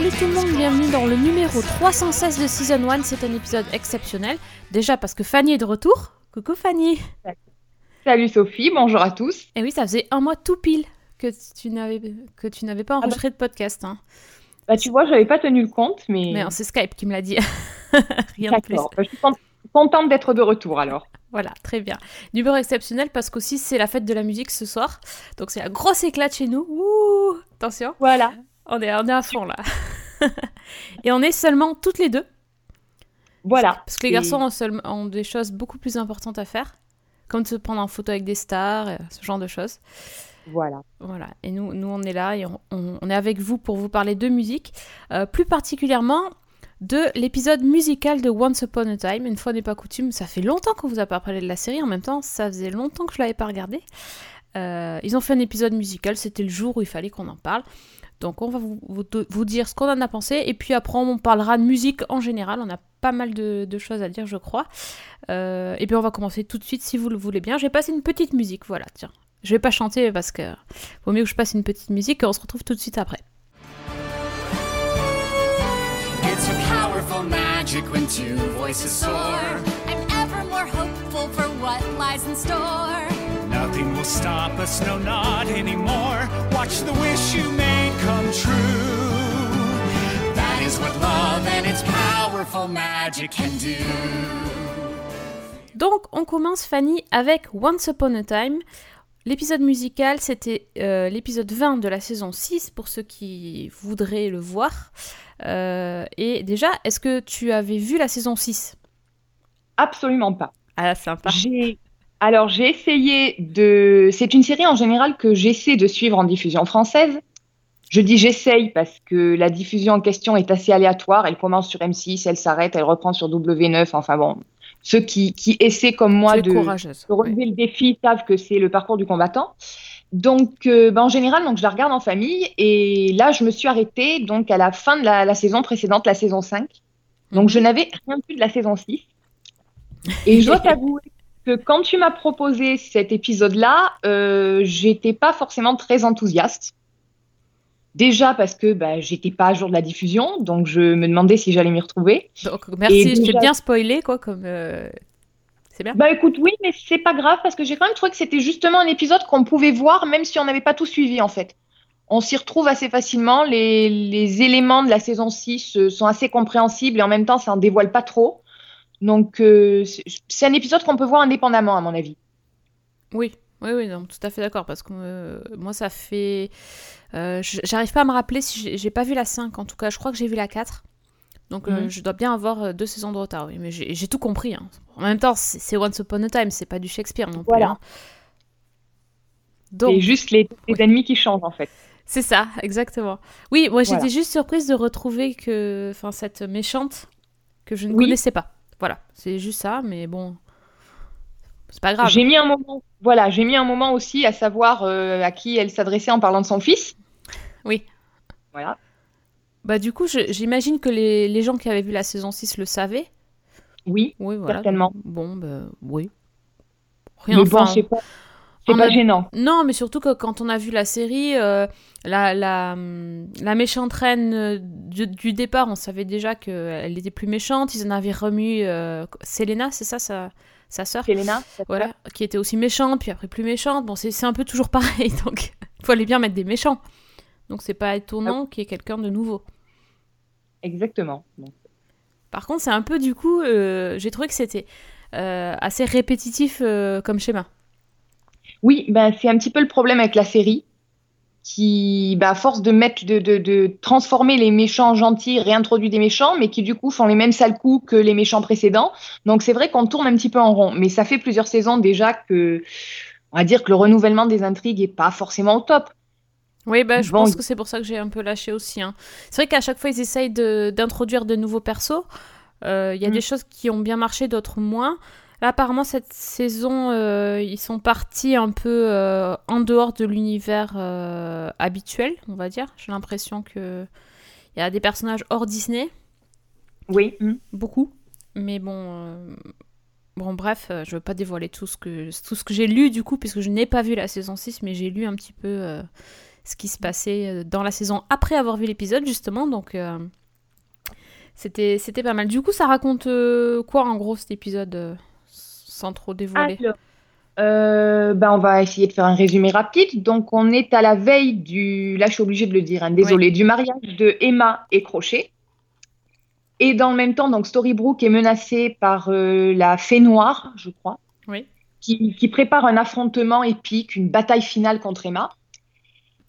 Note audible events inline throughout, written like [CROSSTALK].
Salut tout le monde, bienvenue dans le numéro 316 de Season 1. C'est un épisode exceptionnel. Déjà parce que Fanny est de retour. Coucou Fanny. Salut Sophie, bonjour à tous. Et oui, ça faisait un mois tout pile que tu n'avais que tu n'avais pas enregistré de podcast. hein. Bah tu vois, j'avais pas tenu le compte, mais, Mais non, c'est Skype qui me l'a dit. [LAUGHS] Rien de plus. Bah, je suis con- contente d'être de retour alors. Voilà, très bien. Numéro exceptionnel parce qu'aussi c'est la fête de la musique ce soir. Donc c'est la grosse éclate chez nous. Ouh, attention, Voilà. On est, on est à fond là. [LAUGHS] Et on est seulement toutes les deux. Voilà. Parce que les Et- garçons ont, seul- ont des choses beaucoup plus importantes à faire. Comme se prendre en photo avec des stars, euh, ce genre de choses. Voilà. Voilà. Et nous, nous on est là et on, on- on est avec vous pour vous parler de musique. Euh, plus particulièrement de l'épisode musical de Once Upon a Time. Une fois n'est pas coutume, ça fait longtemps qu'on vous a pas parlé de la série. En même temps, ça faisait longtemps que je l'avais pas regardé. Euh, ils ont fait un épisode musical, c'était le jour où il fallait qu'on en parle. Donc on va vous, dire ce qu'on en a pensé et puis après on parlera de musique en général. On a pas mal de, choses à dire je crois. Euh, et puis on va commencer tout de suite si vous le voulez bien. Je vais passer une petite musique, voilà, tiens. Je vais pas chanter parce que vaut mieux que je passe une petite musique et on se retrouve tout de suite après. I'm ever more hopeful for what lies in store. Nothing will stop us, no, not anymore. Watch the wish you made come true. That is what love and its powerful magic can do. Donc on commence Fanny avec Once Upon a Time. L'épisode musical, c'était euh, l'épisode 20 de la saison 6 pour ceux qui voudraient le voir. Euh, et déjà, est-ce que tu avais vu la saison 6 Absolument pas. Ah, sympa. J'ai alors j'ai essayé de. C'est une série en général que j'essaie de suivre en diffusion française. Je dis j'essaye parce que la diffusion en question est assez aléatoire. Elle commence sur M6, elle s'arrête, elle reprend sur W9. Enfin bon, ceux qui, qui essaient comme moi de, de relever le défi savent que c'est le parcours du combattant. Donc, euh, ben, en général, donc, je la regarde en famille. Et là, je me suis arrêtée donc, à la fin de la, la saison précédente, la saison 5. Donc, Mhm. je n'avais rien vu de la saison 6. Et je dois t'avouer [LAUGHS] que quand tu m'as proposé cet épisode-là, euh, j'étais pas forcément très enthousiaste. Déjà parce que bah, j'étais pas à jour de la diffusion, donc je me demandais si j'allais m'y retrouver. Donc merci, Et je t'ai déjà- bien spoilé quoi, comme euh, c'est bien. Bah écoute, oui, mais c'est pas grave parce que j'ai quand même trouvé que c'était justement un épisode qu'on pouvait voir même si on n'avait pas tout suivi en fait. On s'y retrouve assez facilement, les, les éléments de la saison 6 euh, sont assez compréhensibles et en même temps ça en dévoile pas trop. Donc euh, c'est un épisode qu'on peut voir indépendamment à mon avis. Oui, oui, oui, non, tout à fait d'accord parce que euh, moi ça fait, euh, j'arrive pas à me rappeler si j'ai- pas vu la 5 en tout cas, je crois que j'ai vu la 4. Donc Mhm. je dois bien avoir deux saisons de retard, oui, mais j'ai tout compris. hein. En même temps, c'est c'est Once Upon a Time, c'est pas du Shakespeare non plus. Voilà. hein. Donc C'est juste les, les oui. ennemis qui changent en fait. c'est ça, exactement. Oui, moi j'étais Voilà. juste surprise de retrouver que, enfin cette méchante que je ne Oui. connaissais pas. Voilà, c'est juste ça, mais bon, c'est pas grave. J'ai mis un moment, voilà, j'ai mis un moment aussi à savoir euh, à qui elle s'adressait en parlant de son fils. Oui. Voilà. Bah du coup, j'imagine que les, les gens qui avaient vu la saison 6 le savaient. Oui, Oui, voilà. Certainement. Bon, bah oui. mais Rien, bon, enfin, c'est pas, c'est pas gênant. Non, mais surtout que quand on a vu la série, euh, la, la, hum, la méchante reine euh, du, du départ, on savait déjà qu'elle était plus méchante. Ils en avaient remis euh, Selena, c'est ça, sa, sa sœur? Selena, ça voilà, qui était aussi méchante, puis après plus méchante. Bon, c'est un peu toujours [LAUGHS] pareil, donc il fallait bien mettre des méchants. Donc c'est pas étonnant qu'il y ait quelqu'un de nouveau. Exactement. Donc, Par contre, c'est un peu du coup, euh, j'ai trouvé que c'était assez répétitif comme schéma. Oui, ben, c'est un petit peu le problème avec la série, qui, ben, à force de mettre, de, de, de transformer les méchants gentils, réintroduit des méchants, mais qui du coup font les mêmes sales coups que les méchants précédents. Donc c'est vrai qu'on tourne un petit peu en rond, mais ça fait plusieurs saisons déjà que, on va dire que le renouvellement des intrigues est pas forcément au top. Oui, bah, je Bon, pense que c'est pour ça que j'ai un peu lâché aussi. hein. C'est vrai qu'à chaque fois, ils essayent d'introduire de, nouveaux persos. Euh, Il y a Mm. des choses qui ont bien marché, d'autres moins. Là, apparemment, cette saison, euh, ils sont partis un peu euh, en dehors de l'univers euh, habituel, on va dire. J'ai l'impression que il y a des personnages hors Disney, Oui. beaucoup. Mais bon, euh, bon bref, euh, je veux pas dévoiler tout ce que, tout ce que j'ai lu du coup, puisque je n'ai pas vu la saison 6, mais j'ai lu un petit peu euh, ce qui se passait dans la saison après avoir vu l'épisode, justement. Donc, euh, c'était c'était pas mal. Du coup, ça raconte euh, quoi en gros cet épisode, euh, sans trop dévoiler Alors, euh, ben, on va essayer de faire un résumé rapide. Donc, on est à la veille du, là, je suis obligée de le dire, hein, désolé, du mariage de Emma et Crochet. Et dans le même temps, donc Storybrooke est menacée par euh, la Fée Noire, je crois, Oui. qui, qui prépare un affrontement épique, une bataille finale contre Emma.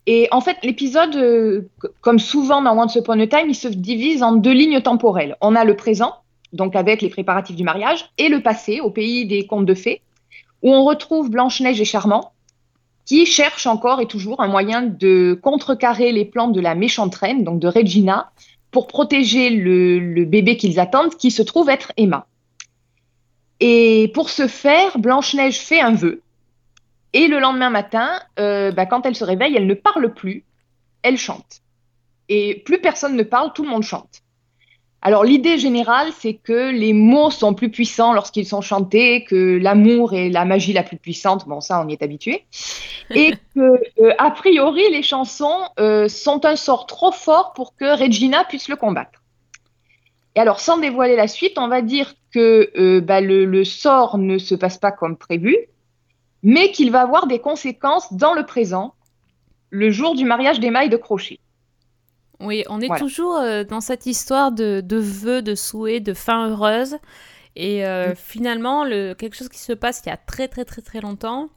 Et en fait, l'épisode, euh, comme souvent dans Once Upon a Time, il se divise en deux lignes temporelles. On a le présent, donc avec les préparatifs du mariage, et le passé, au pays des contes de fées, où on retrouve Blanche-Neige et Charmant, qui cherchent encore et toujours un moyen de contrecarrer les plans de la méchante reine, donc de Regina, pour protéger le, bébé qu'ils attendent, qui se trouve être Emma. Et pour ce faire, Blanche-Neige fait un vœu. Et le lendemain matin, euh, bah, quand elle se réveille, elle ne parle plus, elle chante. Et plus personne ne parle, tout le monde chante. Alors l'idée générale, c'est que les mots sont plus puissants lorsqu'ils sont chantés, que l'amour est la magie la plus puissante. Bon, ça, on y est habitué. Et [LAUGHS] que, euh, a priori, les chansons euh, sont un sort trop fort pour que Regina puisse le combattre. Et alors, sans dévoiler la suite, on va dire que euh, bah, le, le sort ne se passe pas comme prévu, mais qu'il va avoir des conséquences dans le présent, le jour du mariage d'Emma et de Crochet. Oui, on est Voilà. toujours euh, dans cette histoire de, de vœux, de souhaits, de fin heureuse. Et euh, Mm. finalement, le, quelque chose qui se passe il y a très très très très longtemps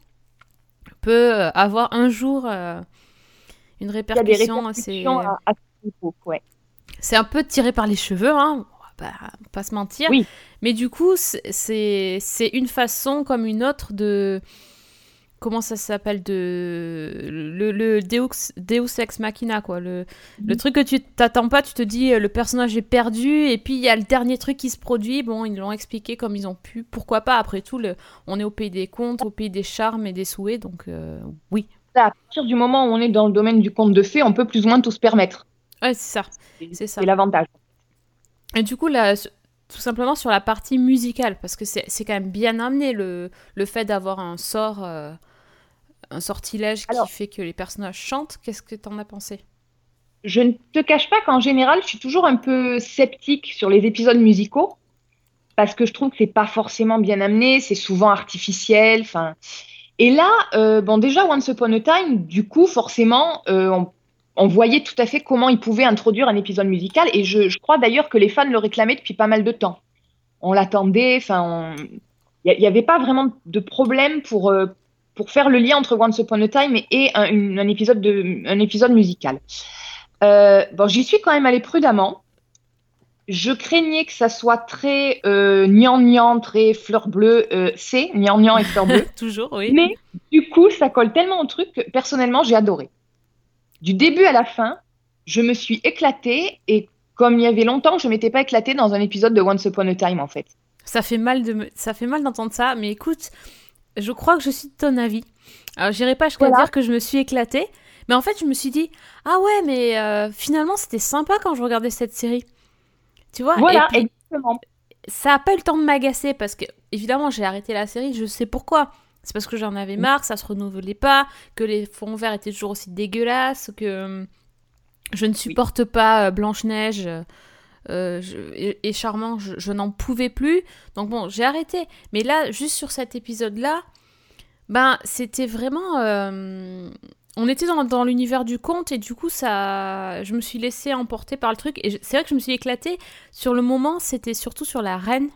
peut euh, avoir un jour euh, une répercussion assez... à, à ouais. C'est un peu tiré par les cheveux, hein. On va pas, se mentir. Oui. Mais du coup, c'est une façon comme une autre de... Comment ça s'appelle de le, le Deus, Deus ex machina quoi. Le, le Mhm. truc que tu t'attends pas tu te dis euh, le personnage est perdu et puis il y a le dernier truc qui se produit. Bon ils l'ont expliqué comme ils ont pu. Pourquoi pas? Après tout le, on est au pays des contes au pays des charmes et des souhaits donc euh, oui. À partir du moment où on est dans le domaine du conte de fées, on peut plus ou moins tout se permettre. ouais c'est ça. C'est ça. C'est l'avantage. Et du coup, là, tout simplement sur la partie musicale, parce que c'est c'est quand même bien amené le, le fait d'avoir un sort, euh, un sortilège Alors- qui fait que les personnages chantent. Qu'est-ce que t'en as pensé? Je ne te cache pas qu'en général, je suis toujours un peu sceptique sur les épisodes musicaux parce que je trouve que c'est pas forcément bien amené, c'est souvent artificiel. Enfin, et là, euh, bon, déjà Once Upon a Time, du coup, forcément, euh, on, on voyait tout à fait comment ils pouvaient introduire un épisode musical, et je, je crois d'ailleurs que les fans le réclamaient depuis pas mal de temps. On l'attendait, enfin, on- il n'y avait pas vraiment de problème pour euh, pour faire le lien entre Once Upon a Time et, et un, une- un épisode de un épisode musical. Euh, bon, j'y suis quand même allée prudemment. Je craignais que ça soit très euh, gnangnan, très fleur bleue. Euh, c'est gnangnan et fleur bleue. [LAUGHS] Toujours, oui. Mais du coup, ça colle tellement au truc que personnellement, j'ai adoré. Du début à la fin, je me suis éclatée et comme il y avait longtemps je m'étais pas éclatée dans un épisode de Once Upon a Time en fait. Ça fait mal de me- ça fait mal d'entendre ça, mais écoute, je crois que je suis de ton avis. Alors, j'irai pas jusqu'à Voilà. dire que je me suis éclatée, mais en fait, je me suis dit, ah ouais, mais euh, finalement, c'était sympa quand je regardais cette série. Tu vois Voilà, Et puis, exactement. ça a pas eu le temps de m'agacer parce que évidemment j'ai arrêté la série, je sais pourquoi. C'est parce que j'en avais marre, ça se renouvelait pas, que les fonds verts étaient toujours aussi dégueulasses, que euh, je ne supporte pas euh, Blanche-Neige euh, et, Charmant, je, n'en pouvais plus. Donc bon, j'ai arrêté. Mais là, juste sur cet épisode-là, ben c'était vraiment... euh, on était dans, l'univers du conte et du coup ça, je me suis laissée emporter par le truc et c'est vrai que je me suis éclatée sur le moment, c'était surtout sur la reine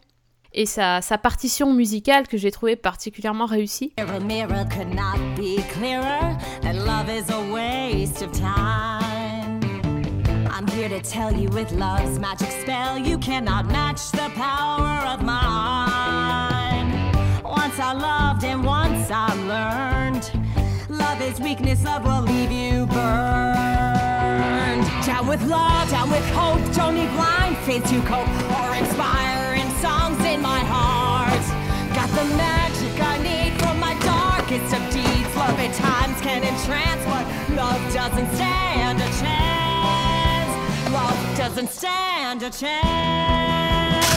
et sa, sa partition musicale que j'ai trouvée particulièrement réussie. Mirror I'm here to tell you with love's magic spell, you cannot match the power of mine. Once I loved and once I learned, love is weakness, love will leave you burned. Down with love, down with hope, don't need blind faith to cope or inspiring songs in my heart. Got the magic I need from my darkest of deeds. Love at times can entrance, but love doesn't stand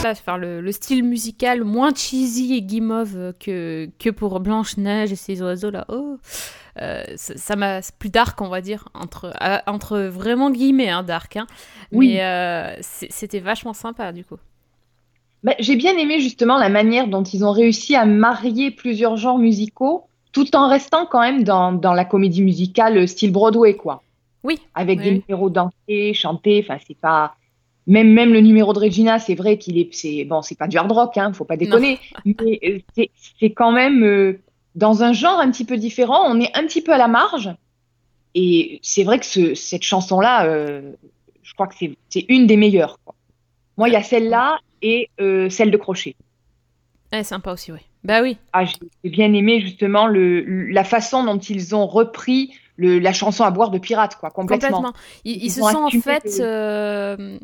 enfin, le, le style musical moins cheesy et guimauve que, que pour Blanche-Neige et ses oiseaux là. Oh. Euh, ça m'a c'est plus dark, on va dire, entre, euh, entre vraiment guillemets, hein, dark. Hein. Oui. Mais euh, c'était vachement sympa du coup. Bah, j'ai bien aimé justement la manière dont ils ont réussi à marier plusieurs genres musicaux tout en restant quand même dans, dans la comédie musicale euh, style Broadway, quoi. Oui. Avec Oui, des numéros dansés, chantés, enfin, c'est pas. Même, même le numéro de Regina, c'est vrai qu'il est. C'est, bon, c'est pas du hard rock, hein, faut pas déconner. Mais euh, c'est, c'est quand même euh, dans un genre un petit peu différent. On est un petit peu à la marge. Et c'est vrai que ce- cette chanson-là, euh, je crois que c'est, c'est une des meilleures. quoi. Moi, il y a celle-là et euh, celle de Crochet. Ouais, sympa aussi, oui. Bah oui. Ah, j'ai j'ai bien aimé justement le, la façon dont ils ont repris le, la chanson à boire de Pirate, quoi, complètement. Complètement. Ils, se ont sont en fait euh,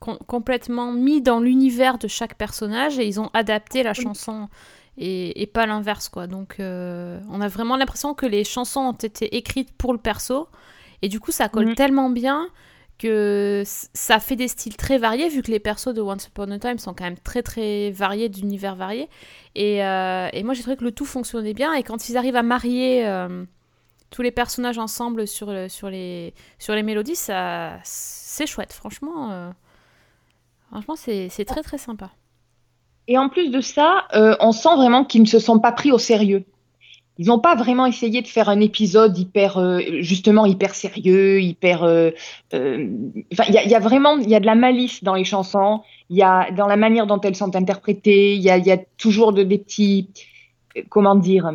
com- complètement mis dans l'univers de chaque personnage et ils ont adapté la chanson et, et pas l'inverse quoi. Donc euh, on a vraiment l'impression que les chansons ont été écrites pour le perso et du coup ça colle Mhm. tellement bien que ça fait des styles très variés vu que les persos de Once Upon a Time sont quand même très très variés d'univers variés et, euh, et moi j'ai trouvé que le tout fonctionnait bien et quand ils arrivent à marier tous les personnages ensemble sur, le- sur, les, sur les mélodies, ça, c'est chouette. Franchement, euh, franchement c'est, très très sympa. Et en plus de ça, euh, on sent vraiment qu'ils ne se sont pas pris au sérieux. Ils n'ont pas vraiment essayé de faire un épisode hyper, euh, justement, hyper sérieux, hyper. euh, euh, Enfin, il y a, vraiment, y a de la malice dans les chansons. Y a dans la manière dont elles sont interprétées. Il y a, toujours de, des petits, euh, comment dire,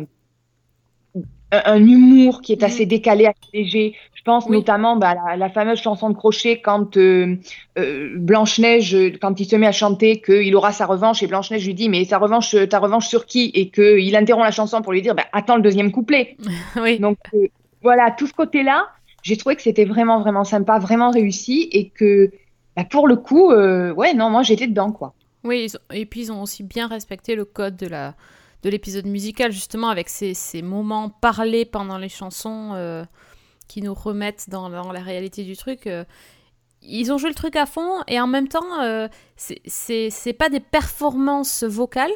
un, un humour qui est assez décalé, assez léger. Je pense Oui. notamment bah, à la, la fameuse chanson de Crochet quand euh, euh, Blanche-Neige, quand il se met à chanter qu'il aura sa revanche, et Blanche-Neige lui dit Mais sa revanche, euh, ta revanche sur qui? Et qu'il interrompt la chanson pour lui dire bah, Attends le deuxième couplet. [LAUGHS] oui, Donc euh, voilà, tout ce côté-là, j'ai trouvé que c'était vraiment, vraiment sympa, vraiment réussi, et que bah, pour le coup, ouais, non, moi j'étais dedans, quoi. oui ont- et puis ils ont aussi bien respecté le code de, la, de l'épisode musical, justement, avec ces, ces moments parlés pendant les chansons euh, qui nous remettent dans, dans la réalité du truc. euh. ils ont joué le truc à fond, et en même temps, euh, c'est, pas des performances vocales.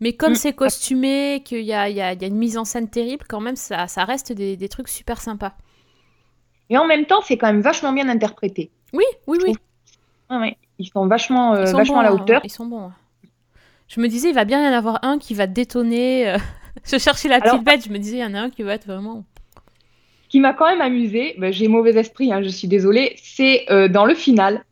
Mais comme Mm. c'est costumé, qu'il y a, y, a, il y a une mise en scène terrible, quand même, ça, ça reste des, des trucs super sympas. Et en même temps, c'est quand même vachement bien interprété. Oui, oui, oui. Ouais. Ils sont vachement, euh, Ils sont vachement bons, à la hein, hauteur. Ils sont bons. Je me disais, il va bien y en avoir un qui va détonner. euh, [LAUGHS] Je cherchais la Alors- petite bête, je me disais, il y en a un qui va être vraiment. Ce qui m'a quand même amusé, ben, j'ai mauvais esprit, hein, je suis désolée, c'est euh, dans le final,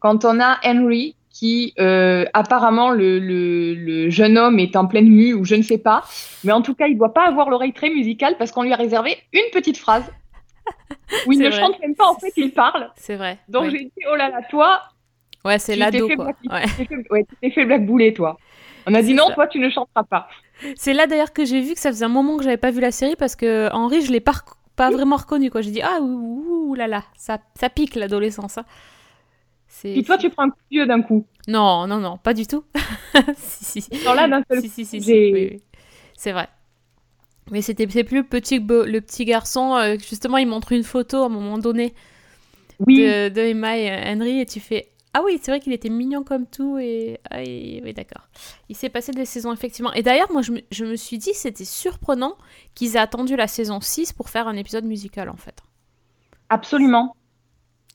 quand on a Henry qui, euh, apparemment, le, le, le jeune homme est en pleine mue ou je ne sais pas, mais en tout cas, il doit pas avoir l'oreille très musicale parce qu'on lui a réservé une petite phrase [LAUGHS] où il ne vrai. chante même pas, en fait, il parle. C'est vrai. Donc ouais. j'ai dit, oh là là, toi, Ouais, c'est tu l'ado, t'es fait quoi. black- Ouais. tu t'es fait, ouais, fait black boulet, toi. On a dit non, ça. toi, tu ne chanteras pas. C'est là d'ailleurs que j'ai vu que ça faisait un moment que j'avais pas vu la série parce que Henri, je l'ai pas, vraiment reconnu, quoi. J'ai dit, ah, ouh, là là, ça, ça pique l'adolescence. hein. Puis toi, tu prends un coup de vieux d'un coup. Non, non, non, pas du tout. [LAUGHS] si, si. Alors là, d'un seul si, si, si, si, j'ai- oui, oui. C'est vrai. Mais c'était c'est plus le petit, bo- le petit garçon, euh, justement, il montre une photo à un moment donné Oui, de, de Emma et Henry et tu fais Ah oui, c'est vrai qu'il était mignon comme tout et. Ah, oui, d'accord. Il s'est passé des saisons, effectivement. Et d'ailleurs, moi, je me, je me suis dit, c'était surprenant qu'ils aient attendu la saison 6 pour faire un épisode musical, en fait. Absolument.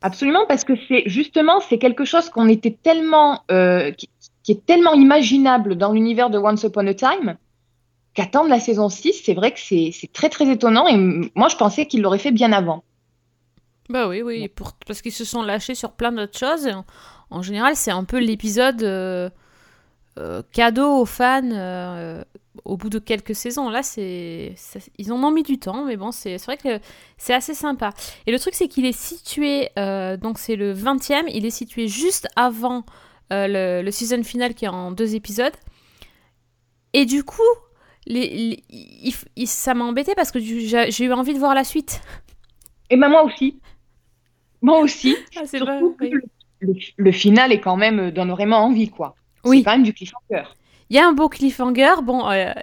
Absolument, parce que c'est justement, c'est quelque chose qu'on était tellement, euh, qui, qui est tellement imaginable dans l'univers de Once Upon a Time, qu'attendre la saison 6, c'est vrai que c'est très très étonnant et moi je pensais qu'ils l'auraient fait bien avant. Bah oui, oui, pour, parce qu'ils se sont lâchés sur plein d'autres choses. en, en général, c'est un peu l'épisode euh, euh, cadeau aux fans euh, au bout de quelques saisons. Là, c'est, ils en ont mis du temps, mais bon, c'est, vrai que c'est assez sympa. Et le truc, c'est qu'il est situé, donc c'est le 20e, il est situé juste avant le, le season final qui est en deux épisodes. Et du coup, les, les- il- il- ça m'a embêté parce que j'ai eu envie de voir la suite. Et moi aussi. Moi aussi. [LAUGHS] Ah, c'est vrai, que oui. le, le- le final est quand même, euh, donne vraiment envie, quoi. Oui. C'est quand même du cliffhanger. Il y a un beau cliffhanger. Bon, euh,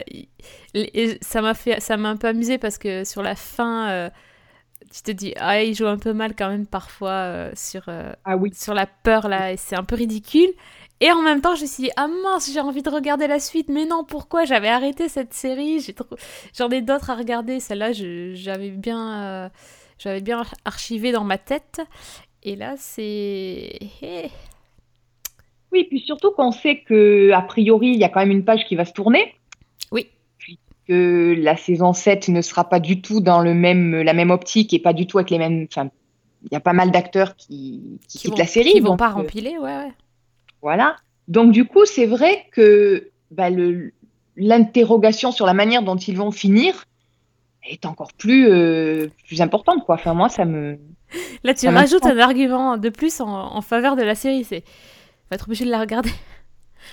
ça m'a fait, ça m'a un peu amusé parce que sur la fin, euh, tu te dis, ah, il joue un peu mal quand même parfois euh, sur, Ah oui. sur la peur là, et c'est un peu ridicule. Et en même temps, je me suis dit, ah mince, j'ai envie de regarder la suite. Mais non, pourquoi? J'avais arrêté cette série. j'ai trop- J'en ai d'autres à regarder. Celle-là, j'avais bien, j'avais bien archivé dans ma tête. Et là, c'est. Eh. Oui, puis surtout qu'on sait que a priori, il y a quand même une page qui va se tourner. Oui. Que la saison 7 ne sera pas du tout dans le même, la même optique et pas du tout avec les mêmes. Enfin, il y a pas mal d'acteurs qui, qui Qui quittent vont, la série. qui vont pas euh, rempiler, ouais, ouais. Voilà. Donc, du coup, c'est vrai que bah, l'interrogation sur la manière dont ils vont finir est encore plus, euh, plus importante. Quoi. Enfin, moi, ça me. Là, tu Ça rajoutes un argument de plus en, en faveur de la série. C'est, va être obligé de la regarder. [LAUGHS]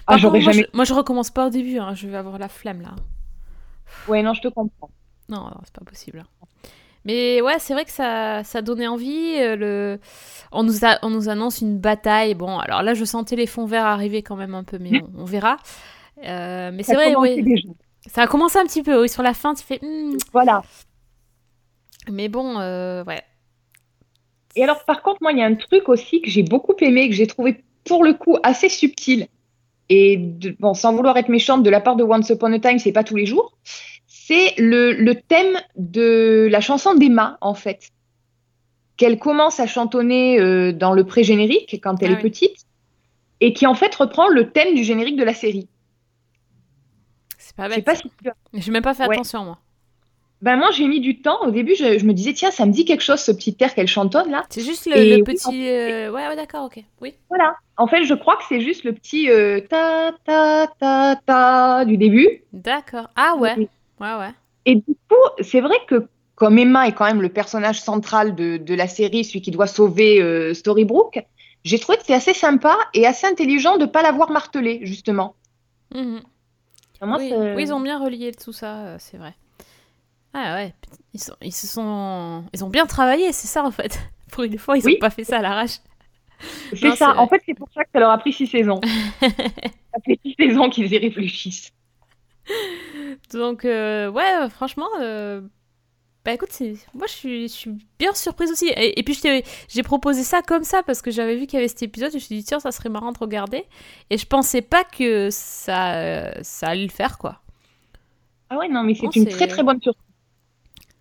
Ah, contre, moi, jamais. je, moi, je recommence pas au début. hein. Je vais avoir la flamme là. Ouais, non, je te comprends. Non, non, c'est pas possible. Mais ouais, c'est vrai que ça, ça donnait envie. euh, le... on, nous a, on nous annonce une bataille. Bon, alors là, je sentais les fonds verts arriver quand même un peu, mais on, on verra. Euh, mais c'est vrai, oui. Ça a commencé un petit peu. Oui, sur la fin, tu fais. hmm. Voilà. Mais bon, euh, ouais. Et alors, par contre, moi, il y a un truc aussi que j'ai beaucoup aimé, que j'ai trouvé pour le coup assez subtil. Et de- bon, sans vouloir être méchante, de la part de Once Upon a Time, c'est pas tous les jours. C'est le, le thème de la chanson d'Emma, en fait, qu'elle commence à chantonner euh, dans le pré-générique quand elle Ah est oui. petite, et qui en fait reprend le thème du générique de la série. C'est pas Je sais pas si tu as- J'ai même pas fait Ouais. attention, moi. Ben moi, j'ai mis du temps. Au début, je, je me disais, tiens, ça me dit quelque chose, ce petit air qu'elle chantonne là. C'est juste le, Et le oui, petit. euh, Ouais, ouais, d'accord, ok. Oui. Voilà. En fait, je crois que c'est juste le petit euh, ta ta ta ta du début. D'accord. Ah ouais. Ouais, ouais. Et du coup, c'est vrai que comme Emma est quand même le personnage central de, de la série, celui qui doit sauver euh, Storybrooke, j'ai trouvé que c'est assez sympa et assez intelligent de pas l'avoir martelé, justement. Mhm. Moi, oui, ils ont bien relié tout ça, euh, c'est vrai. Ah ouais, ils, sont, ils se sont, ils ont bien travaillé, c'est ça en fait. [LAUGHS] Pour une fois, ils Oui. ont pas fait ça à l'arrache. c'est ça. En fait, c'est pour ça que ça leur a pris six saisons. [LAUGHS] ça fait six saisons qu'ils y réfléchissent. Donc euh, ouais, franchement, euh, bah écoute, moi je suis, je suis bien surprise aussi. Et, et puis j'ai proposé ça comme ça parce que j'avais vu qu'il y avait cet épisode. Et je me suis dit tiens, ça serait marrant de regarder. Et je pensais pas que ça, ça allait le faire quoi. Ah ouais, non, mais c'est une très très bonne surprise.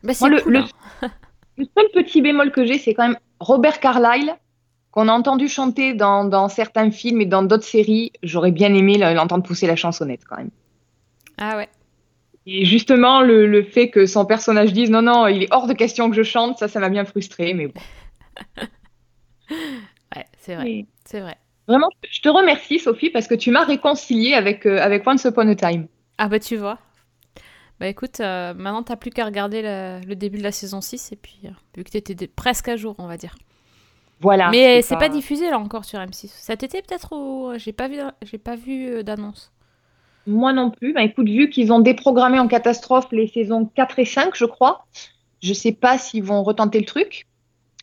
Bah Moi, le- cool. le- hein. [LAUGHS] Le seul petit bémol que j'ai, c'est quand même Robert Carlyle, qu'on a entendu chanter dans, dans certains films et dans d'autres séries. J'aurais bien aimé l'entendre pousser la chansonnette quand même. Ah ouais. Et justement, le, le fait que son personnage dise non, non, il est hors de question que je chante, ça, ça m'a bien frustré. Mais bon. [LAUGHS] Ouais, c'est vrai, c'est vrai. Vraiment, je te remercie, Sophie, parce que tu m'as réconcilié avec, euh, avec Once Upon a Time. Ah bah tu vois. Bah écoute, euh, maintenant t'as plus qu'à regarder le, le début de la saison 6 et puis euh, vu que t'étais presque à jour on va dire. Voilà. Mais c'est pas... diffusé là encore sur M6. Cet été peut-être ou j'ai pas vu j'ai pas vu euh, d'annonce. Moi non plus. Bah, écoute, vu qu'ils ont déprogrammé en catastrophe les saisons 4 et 5, je crois, je sais pas s'ils vont retenter le truc.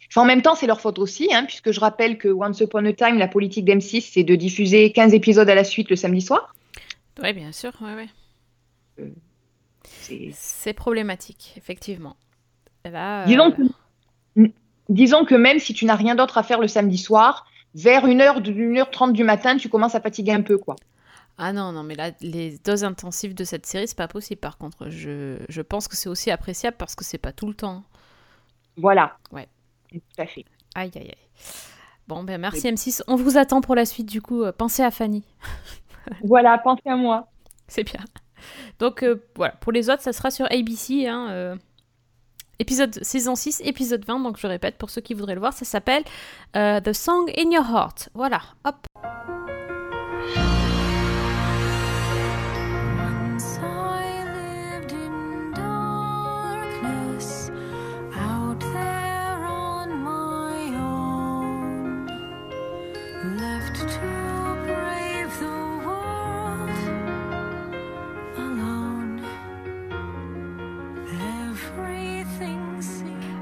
Enfin, en même temps, c'est leur faute aussi, hein, puisque je rappelle que Once Upon a Time, la politique d'M6, c'est de diffuser 15 épisodes à la suite le samedi soir. Ouais, bien sûr, ouais ouais. C'est- C'est problématique effectivement. Là, euh, Disons que, disons que même si tu n'as rien d'autre à faire le samedi soir, vers 1h, 1h30 du matin, tu commences à fatiguer un peu, quoi. Ah non non mais là les doses intensives de cette série c'est pas possible par contre. Je, je pense que c'est aussi appréciable parce que c'est pas tout le temps. Voilà. Ouais. Tout à fait. Aïe aïe aïe. Bon ben merci M6. On vous attend pour la suite du coup. Euh, Pensez à Fanny. [LAUGHS] Voilà, pensez à moi. [LAUGHS] C'est bien. Donc euh, voilà, pour les autres, ça sera sur ABC. Hein, euh, épisode saison 6, épisode 20. Donc je répète, pour ceux qui voudraient le voir, ça s'appelle euh, The Song in Your Heart. Voilà, hop.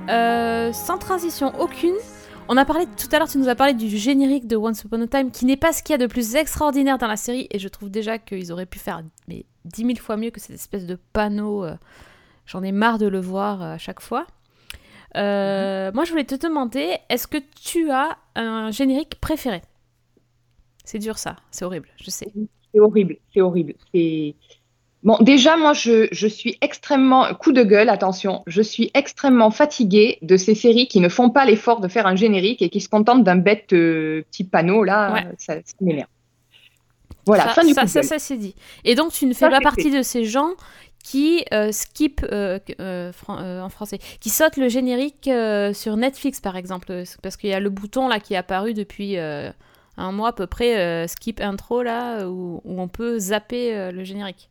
Euh, sans transition aucune. On a parlé tout à l'heure, tu nous as parlé du générique de Once Upon a Time, qui n'est pas ce qu'il y a de plus extraordinaire dans la série, et je trouve déjà qu'ils auraient pu faire mais 10 000 fois mieux que cette espèce de panneau. euh, J'en ai marre de le voir euh, à chaque fois. Euh, Moi, je voulais te demander, est-ce que tu as un générique préféré? C'est dur ça, c'est horrible, je sais. C'est horrible, c'est horrible. C'est bon. Déjà, moi, je, je suis extrêmement coup de gueule. Attention, je suis extrêmement fatiguée de ces séries qui ne font pas l'effort de faire un générique et qui se contentent d'un bête euh, petit panneau là. Ouais. Ça, ça m'énerve. Voilà, ça, fin du ça, coup ça, ça, c'est dit. Et donc, tu ne fais pas partie de ces gens qui euh, skip euh, euh, fran- en français, qui sautent le générique sur Netflix par exemple, parce qu'il y a le bouton là qui est apparu depuis un mois à peu près, skip intro là, où, où on peut zapper le générique.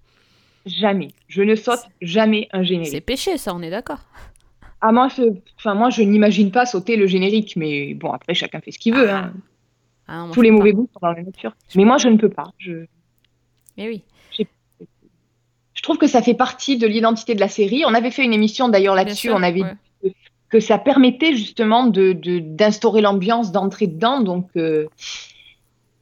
Jamais. Je ne saute jamais un C'est générique. péché ça, on est d'accord. Ah moi, je, enfin moi, je n'imagine pas sauter le générique, mais bon, après chacun fait ce qu'il veut. hein. Ah non, moi, Tous les mauvais goûts sont dans la nature. Mais moi, je ne peux pas. Je, Mais oui. je trouve que ça fait partie de l'identité de la série. On avait fait une émission d'ailleurs là-dessus. On avait ouais. dit que ça permettait justement de de- d'instaurer l'ambiance, d'entrer dedans. Donc, euh,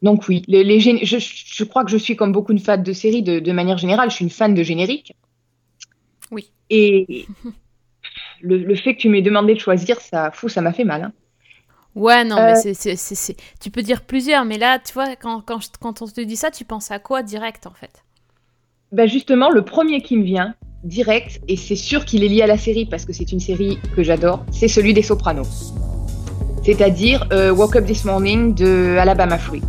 donc oui, les, les gén- je, je crois que je suis comme beaucoup de fans de séries de, de manière générale. Je suis une fan de générique. Oui. Et [LAUGHS] le, le fait que tu m'aies demandé de choisir, ça, fou, ça m'a fait mal. hein. Ouais, non, Euh, mais c'est, c'est, Tu peux dire plusieurs, mais là, tu vois, quand, quand, je- quand on te dit ça, tu penses à quoi direct, en fait? Ben justement, le premier qui me vient direct, et c'est sûr qu'il est lié à la série parce que c'est une série que j'adore, c'est celui des Sopranos. C'est-à-dire euh, Woke Up This Morning de Alabama Free.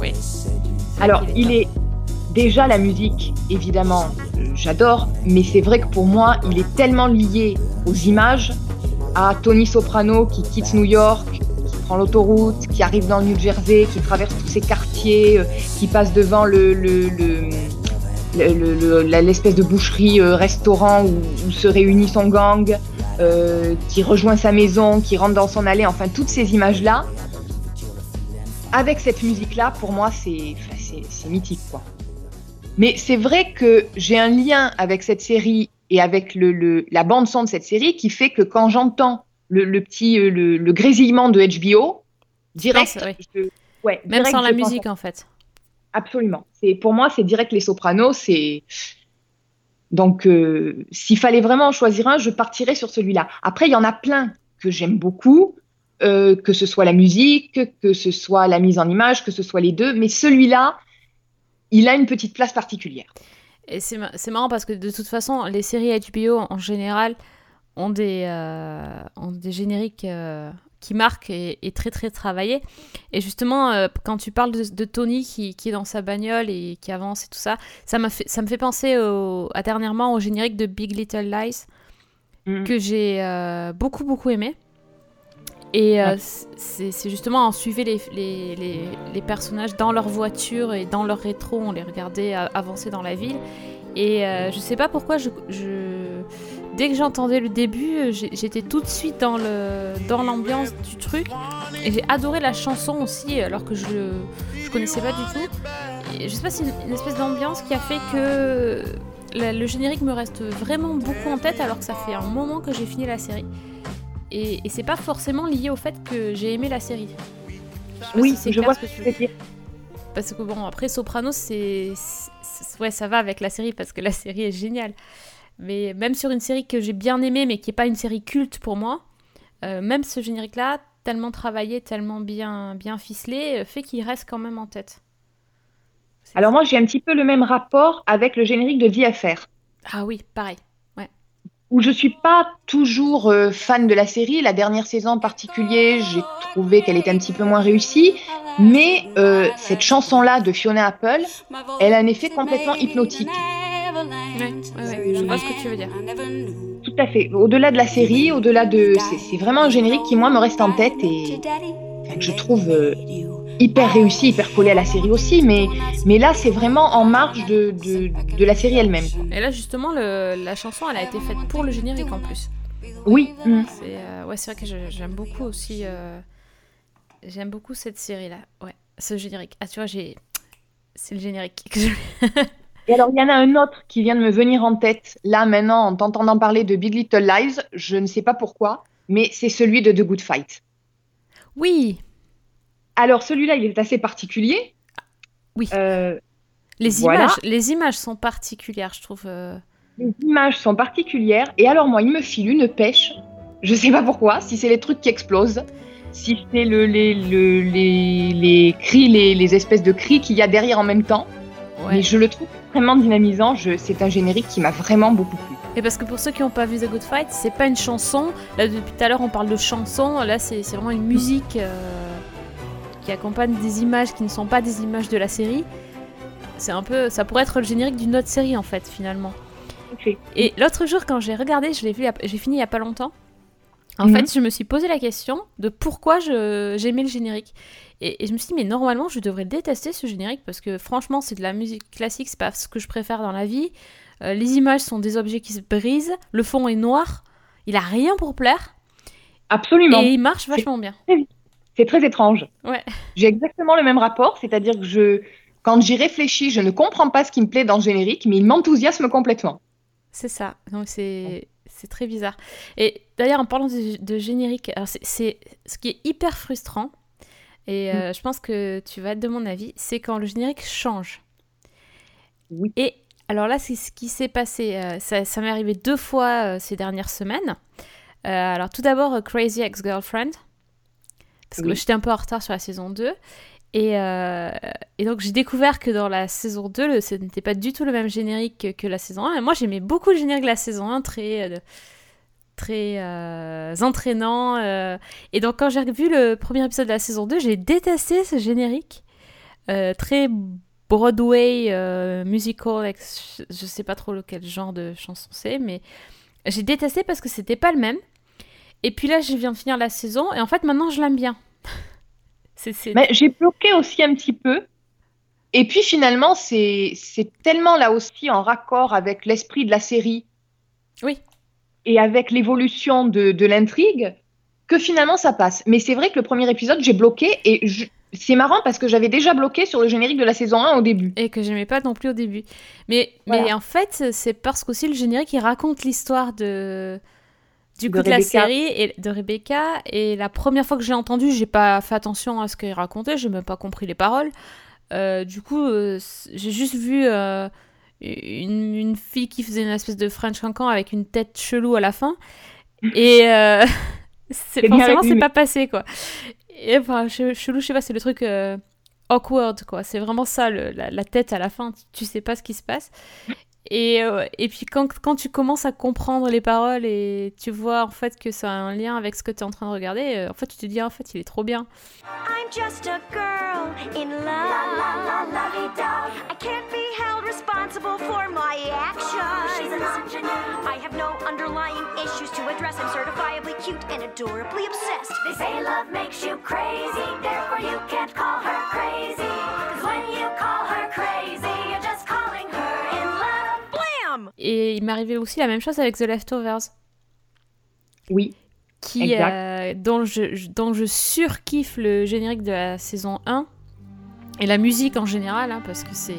Oui. Alors, il est déjà la musique, évidemment, euh, j'adore, mais c'est vrai que pour moi, il est tellement lié aux images, à Tony Soprano qui quitte New York, qui prend l'autoroute, qui arrive dans le New Jersey, qui traverse tous ces quartiers, euh, qui passe devant le, le- le- le- le- le- la- l'espèce de boucherie euh, restaurant où, où se réunit son gang, euh, qui rejoint sa maison, qui rentre dans son allée, enfin toutes ces images-là, avec cette musique-là, pour moi, c'est mythique. Quoi. Mais c'est vrai que j'ai un lien avec cette série et avec le, le- la bande-son de cette série qui fait que quand j'entends le, le petit euh, le, le grésillement de HBO, direct, ouais. je- ouais, Même direct, sans la musique, en fait. Absolument. C'est pour moi, c'est direct les Sopranos. C'est donc euh, s'il fallait vraiment en choisir un, je partirais sur celui-là. Après, il y en a plein que j'aime beaucoup, euh, que ce soit la musique, que ce soit la mise en image, que ce soit les deux. Mais celui-là, il a une petite place particulière. Et c'est, ma- c'est marrant parce que de toute façon, les séries HBO en général ont des, euh, ont des génériques euh, qui marquent et, et très très travaillés. Et justement, euh, quand tu parles de, de Tony qui, qui est dans sa bagnole et qui avance et tout ça, ça, m'a fait, ça me fait penser au- à dernièrement au générique de Big Little Lies Mm. que j'ai beaucoup beaucoup aimé. Et euh, c'est justement, on suivait les, les, les, les personnages dans leur voiture et dans leur rétro, on les regardait a- avancer dans la ville. Et euh, je sais pas pourquoi, je, je- dès que j'entendais le début, euh, j'étais tout de suite dans l'ambiance du truc. Et j'ai adoré la chanson aussi, alors que je je connaissais pas du tout. Et je sais pas, c'est une, une espèce d'ambiance qui a fait que le générique me reste vraiment beaucoup en tête, alors que ça fait un moment que j'ai fini la série. Et, et c'est pas forcément lié au fait que j'ai aimé la série. Oui, si je vois ce que tu veux dire. parce que bon, après Sopranos, c'est. Ouais, ça va avec la série parce que la série est géniale. Mais même sur une série que j'ai bien aimée, mais qui n'est pas une série culte pour moi, euh, même ce générique-là, tellement travaillé, tellement bien, bien ficelé, euh, fait qu'il reste quand même en tête. Alors moi, j'ai un petit peu le même rapport avec le générique de VFR. Ah oui, pareil. Où je suis pas toujours euh, fan de la série. La dernière saison en particulier, j'ai trouvé qu'elle était un petit peu moins réussie. Mais euh, cette chanson-là de Fiona Apple, elle a un effet complètement hypnotique. Ouais, ouais, ouais, je vois ce que tu veux dire. Tout à fait. Au-delà de la série, au-delà de... C'est c'est vraiment un générique qui, moi, me reste en tête et enfin, que je trouve euh, hyper réussi, hyper collé à la série aussi. Mais, mais là, c'est vraiment en marge de, de, de la série elle-même. Et là, justement, le- la chanson, elle a été faite pour le générique en plus. Oui. C'est euh, ouais, vrai que j'aime beaucoup aussi. euh, J'aime beaucoup cette série-là. Ouais, ce générique. Ah, tu vois, j'ai. C'est le générique que je. Et alors, il y en a un autre qui vient de me venir en tête, là, maintenant, en t'entendant parler de Big Little Lies. Je ne sais pas pourquoi, mais c'est celui de The Good Fight. Oui, Alors, celui-là, il est assez particulier. Oui. Euh, les Voilà. images, les images sont particulières, je trouve. euh. les images sont particulières. Et alors, moi, il me file une pêche. Je sais pas pourquoi, si c'est les trucs qui explosent. si c'est le, les, le- les, les cris, les, les espèces de cris qu'il y a derrière en même temps. Ouais. Mais je le trouve extrêmement dynamisant. Je, c'est un générique qui m'a vraiment beaucoup plu. Et parce que pour ceux qui n'ont pas vu The Good Fight, c'est pas une chanson. Là, depuis tout à l'heure, on parle de chanson. Là, c'est c'est vraiment une musique euh, qui accompagne des images qui ne sont pas des images de la série. C'est un peu, ça pourrait être le générique d'une autre série en fait, finalement. Et l'autre jour, quand j'ai regardé, je l'ai vu, j'ai fini il y a pas longtemps. En Mhm. fait, je me suis posé la question de pourquoi je- j'aimais le générique. Et, et je me suis dit, mais normalement, je devrais détester ce générique parce que franchement, c'est de la musique classique, c'est pas ce que je préfère dans la vie. Euh, les images sont des objets qui se brisent, le fond est noir, il a rien pour plaire Absolument. et il marche vachement bien. C'est très étrange. Ouais. J'ai exactement le même rapport, c'est-à-dire que je, quand j'y réfléchis, je ne comprends pas ce qui me plaît dans le générique, mais il m'enthousiasme complètement. C'est ça, donc c'est c'est très bizarre. Et d'ailleurs, en parlant de, de générique, alors c'est- ce qui est hyper frustrant, et euh, je pense que tu vas être de mon avis, c'est quand le générique change. Oui. Et alors là, c'est ce qui s'est passé. euh, ça ça m'est arrivé deux fois euh, ces dernières semaines. Alors tout d'abord, Crazy Ex-Girlfriend, parce que Oui. j'étais un peu en retard sur la saison 2. Et, euh, et donc j'ai découvert que dans la saison 2, le- ce n'était pas du tout le même générique que, que la saison 1. Et moi j'aimais beaucoup le générique de la saison 1, très, euh, très euh, entraînant. Et donc quand j'ai vu le premier épisode de la saison 2, j'ai détesté ce générique. très Broadway, musical, je sais pas trop lequel genre de chanson c'est, mais j'ai détesté parce que c'était pas le même. Et puis là, je viens de finir la saison, et en fait, maintenant, je l'aime bien. [LAUGHS] c'est, c'est- Mais j'ai bloqué aussi un petit peu. Et puis finalement, c'est c'est tellement là aussi en raccord avec l'esprit de la série Oui. et avec l'évolution de, de l'intrigue que finalement ça passe. Mais c'est vrai que le premier épisode, j'ai bloqué et je- c'est marrant parce que j'avais déjà bloqué sur le générique de la saison 1 au début. Et que j'aimais pas non plus au début. Mais, mais en fait, c'est parce qu'aussi le générique, il raconte l'histoire de du coup de la série et de Rebecca. Et la première fois que je l'ai entendu, j'ai pas fait attention à ce qu'il racontait, j'ai même pas compris les paroles. Euh, du coup, euh, j'ai juste vu euh, une, une fille qui faisait une espèce de French cancan avec une tête chelou à la fin. [LAUGHS] Et [LAUGHS] c'est forcément, c'est pas passé, quoi. Et enfin, che- chelou, je sais pas, c'est le truc awkward, quoi. C'est vraiment ça, le- la, la tête à la fin, tu, tu sais pas ce qui se passe. Et, euh, et puis quand, quand tu commences à comprendre les paroles et tu vois en fait que ça a un lien avec ce que tu es en train de regarder, euh, en fait tu te dis en fait il est trop bien. I'm just a girl in love. I can't be held responsible for my actions. I have no underlying issues to address. I'm certifiably cute and adorably obsessed. They say love makes you crazy, therefore you can't call her crazy. Cause when you call her crazy, Et il m'arrivait aussi la même chose avec The Leftovers, Oui. qui, euh, dont, je, dont je surkiffe le générique de la saison 1 et la musique en général, hein, parce que c'est.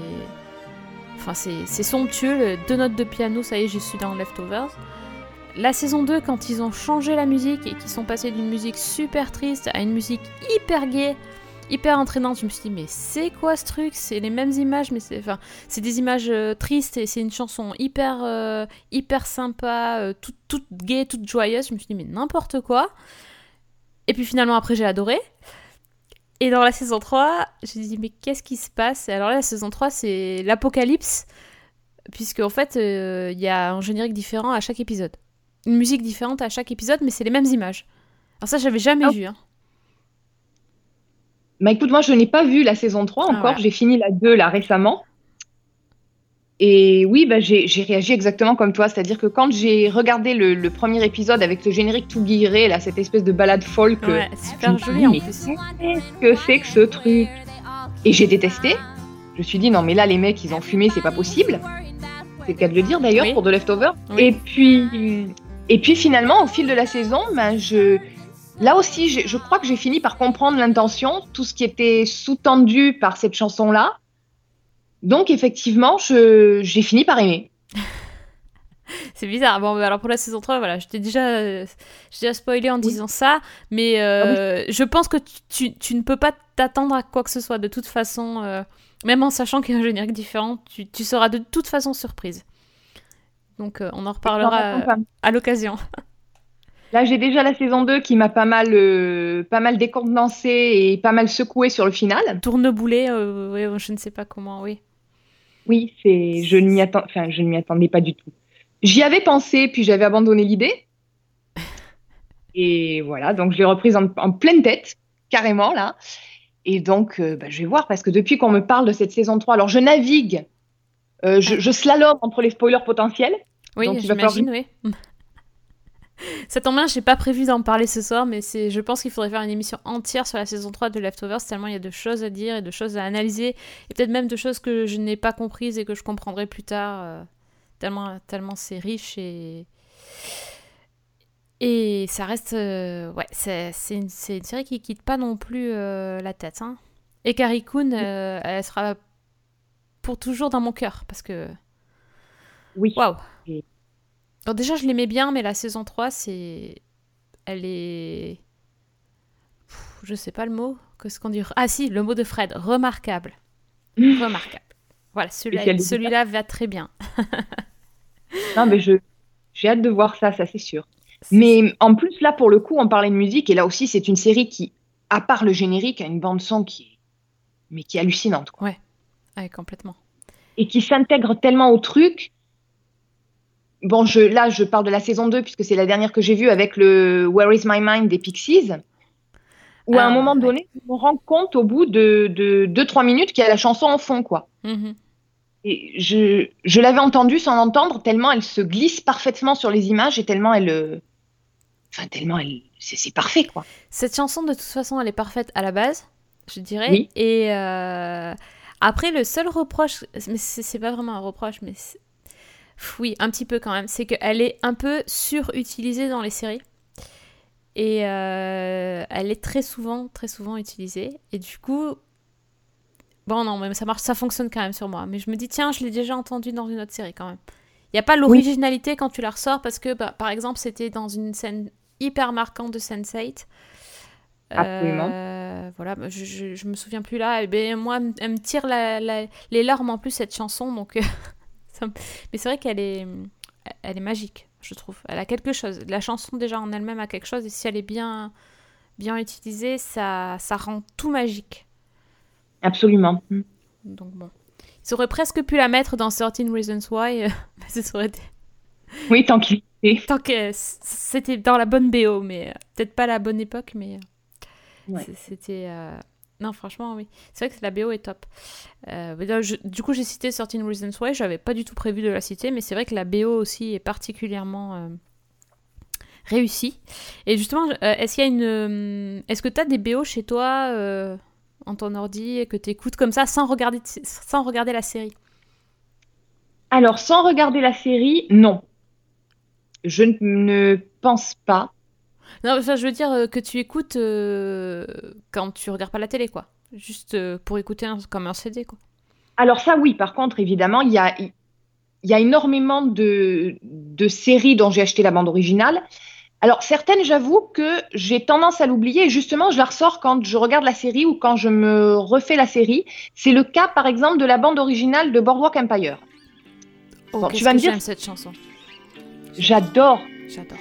Enfin, c'est c'est somptueux, le- deux notes de piano, ça y est, je suis dans Leftovers. La saison 2, quand ils ont changé la musique et qu'ils sont passés d'une musique super triste à une musique hyper gaie, hyper entraînante, je me suis dit, mais c'est quoi ce truc? C'est les mêmes images, mais c'est enfin, c'est des images euh, tristes et c'est une chanson hyper, euh, hyper sympa, euh, toute, toute gaie, toute joyeuse. Je me suis dit, mais n'importe quoi. Et puis finalement, après, j'ai adoré. Et dans la saison 3, j'ai dit, mais qu'est-ce qui se passe? Et alors là, la saison 3, c'est l'apocalypse, puisque en fait, il y a un générique différent à chaque épisode. Une musique différente à chaque épisode, mais c'est les mêmes images. Alors ça, j'avais jamais Ah. vu. hein. Bah écoute, moi je n'ai pas vu la saison 3 Ah encore, ouais. j'ai fini la 2 là récemment. Et oui, bah, j'ai réagi exactement comme toi, c'est-à-dire que quand j'ai regardé le, le premier épisode avec ce générique tout guiré, là, cette espèce de balade folk, Ouais, je super joli en plus. qu'est-ce que c'est que ce truc? Et j'ai détesté. Je me suis dit, non mais là les mecs, ils ont fumé, c'est pas possible. C'est le cas de le dire d'ailleurs Oui. pour The Leftovers. Oui. Et puis, et puis finalement, au fil de la saison, ben, je, là aussi, je crois que j'ai fini par comprendre l'intention, tout ce qui était sous-tendu par cette chanson-là. Donc effectivement, j'ai fini par aimer. [LAUGHS] C'est bizarre. Bon, bah, alors pour la saison 3, voilà, je t'ai déjà, j'ai déjà spoilé en disant ça, mais euh, je pense que tu, tu- tu ne peux pas t'attendre à quoi que ce soit de toute façon, euh, même en sachant qu'il y a un générique différent, tu, tu seras de toute façon surprise. Donc euh, on en reparlera à l'occasion. [LAUGHS] Là, j'ai déjà la saison 2 qui m'a pas mal, euh, pas mal décontenancé et pas mal secoué sur le final. Tourneboulet, euh, ouais, je ne sais pas comment, oui. Oui, c'est, je ne m'y attends, enfin, je ne m'y attendais pas du tout. J'y avais pensé, puis j'avais abandonné l'idée. [LAUGHS] Et voilà, donc je l'ai reprise en, en pleine tête, carrément là. Et donc, euh, bah, je vais voir parce que depuis qu'on me parle de cette saison 3, alors je navigue, euh, je, je slalome entre les spoilers potentiels. Oui, j'imagine, oui. Ça tombe bien, j'ai pas prévu d'en parler ce soir, mais c'est, je pense qu'il faudrait faire une émission entière sur la saison 3 de Leftovers, tellement il y a de choses à dire et de choses à analyser, et peut-être même de choses que je n'ai pas comprises et que je comprendrai plus tard, euh, tellement, tellement c'est riche et... Et ça reste... euh, ouais, c'est, c'est, une, une série qui quitte pas non plus euh, la tête. Hein. Et Carrie Coon, elle sera pour toujours dans mon cœur, parce que... Oui. Waouh Donc déjà, je l'aimais bien, mais la saison 3, c'est... Elle est... Pff, Je sais pas le mot. Qu'est-ce qu'on dit? Ah si, le mot de Fred. Remarquable. [LAUGHS] Remarquable. Voilà, celui-là, celui-là va très bien. [LAUGHS] Non, mais je, j'ai hâte de voir ça, ça c'est sûr. Mais en plus, là, pour le coup, on parlait de musique, et là aussi, c'est une série qui, à part le générique, a une bande-son qui est, mais qui est hallucinante, quoi. Ouais, complètement. Et qui s'intègre tellement au truc. Bon, je, là, je parle de la saison 2, puisque c'est la dernière que j'ai vue avec le Where is My Mind des Pixies. Où à Ah, un moment ouais. donné, me rends compte au bout de 2-3 minutes qu'il y a la chanson en fond, quoi. Mhm. Et je, je l'avais entendue sans l'entendre, tellement elle se glisse parfaitement sur les images et tellement elle. euh, Enfin, tellement elle. C'est c'est parfait, quoi. Cette chanson, de toute façon, elle est parfaite à la base, je dirais. Oui. Et euh, après, le seul reproche, mais c'est pas vraiment un reproche, mais oui, un petit peu quand même, c'est qu'elle est un peu surutilisée dans les séries. Et euh, elle est très souvent, très souvent utilisée. Et du coup, bon, non, mais ça marche, ça fonctionne quand même sur moi. Mais je me dis, tiens, je l'ai déjà entendu dans une autre série quand même. Il n'y a pas l'originalité quand tu la ressors parce que, bah, par exemple, c'était dans une scène hyper marquante de Sense8. Absolument. Euh, voilà, bah, je, je, je me souviens plus là. Et ben, moi, elle me- tire la- la- les larmes en plus, cette chanson. Donc, euh, Mais c'est vrai qu'elle est, elle est magique, je trouve. Elle a quelque chose. La chanson, déjà, en elle-même, a quelque chose. Et si elle est bien, bien utilisée, ça, ça rend tout magique. Absolument. Mm. Donc, bon. Ils auraient presque pu la mettre dans 13 Reasons Why. euh, [LAUGHS] mais aurait été... Oui, tant qu'il. Tant que c'était dans la bonne BO, mais euh, peut-être pas la bonne époque, mais euh, Ouais. c'était. Non, franchement, oui. C'est vrai que la BO est top. Euh, je- Du coup, j'ai cité 13 Reasons Why, j'avais pas du tout prévu de la citer, mais c'est vrai que la BO aussi est particulièrement euh, réussie. Et justement, euh, est-ce qu'il y a une. Est-ce que tu as des BO chez toi en ton ordi et que tu écoutes comme ça sans regarder, la série? Alors, sans regarder la série, non. Je ne pense pas. Non, enfin, je veux dire euh, que tu écoutes euh, quand tu regardes pas la télé, quoi. Juste euh, pour écouter un- comme un CD, quoi. Alors ça, oui, par contre, évidemment, il y a, y a énormément de, de séries dont j'ai acheté la bande originale. Alors, certaines, j'avoue que j'ai tendance à l'oublier. Et justement, je la ressors quand je regarde la série ou quand je me refais la série. C'est le cas, par exemple, de la bande originale de Boardwalk Empire. Oh, Bon, tu vas que me dire- cette chanson. J'adore.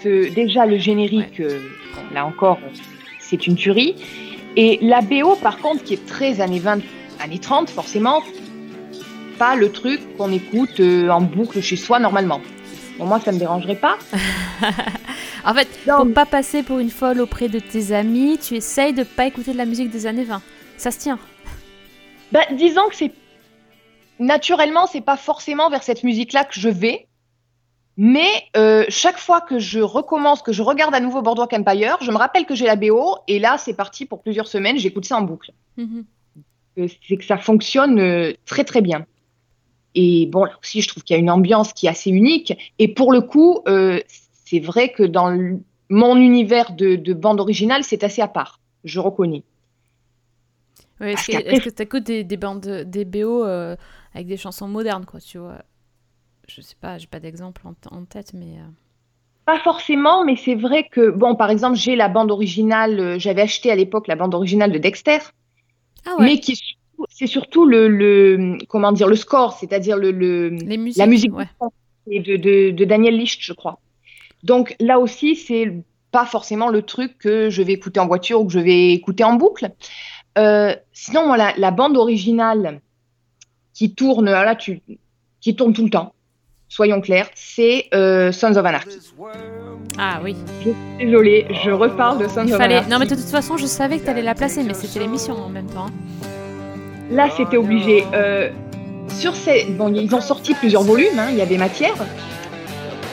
Ce- déjà le générique. euh, là encore, c'est une tuerie. Et la BO, par contre, qui est très années 20, années 30, forcément, pas le truc qu'on écoute euh, en boucle chez soi normalement. Bon, moi, ça me dérangerait pas. [LAUGHS] En fait, Non, pour pas passer pour une folle auprès de tes amis, tu essayes de pas écouter de la musique des années 20. Ça se tient. Bah, disons que c'est naturellement, c'est pas forcément vers cette musique-là que je vais. Mais euh, chaque fois que je recommence, que je regarde à nouveau Boardwalk Empire, je me rappelle que j'ai la BO et là, c'est parti pour plusieurs semaines. J'écoute ça en boucle. Mhm. Euh, C'est que ça fonctionne euh, très très bien. Et bon, là aussi, je trouve qu'il y a une ambiance qui est assez unique. Et pour le coup, euh, c'est vrai que dans le- mon univers de, de bande originale, c'est assez à part. Je reconnais. Ouais, Est-ce que que t'écoutes des, des bandes, des BO avec des chansons modernes, quoi, tu vois? Je sais pas, j'ai pas d'exemple en, en tête, mais... euh, Pas forcément, mais c'est vrai que, bon, par exemple, j'ai la bande originale, euh, j'avais acheté à l'époque la bande originale de Dexter, Ah ouais, mais qui c'est surtout le, le, comment dire, le score, c'est-à-dire le, le, musiques, la musique ouais. de, de, de Daniel Licht, je crois. Donc là aussi, c'est pas forcément le truc que je vais écouter en voiture ou que je vais écouter en boucle. Euh, sinon, moi, la, la bande originale qui tourne, là, tu, qui tourne tout le temps, soyons clairs, c'est euh, Sons of Anarchy. Ah oui. Désolée, je reparle de Sons Il of fallait... Anarchy. Non mais de toute façon, je savais que t'allais la placer, mais c'était l'émission en même temps. Là, c'était obligé. Euh, sur ces... bon, ils ont sorti plusieurs volumes, hein, il y a des matières.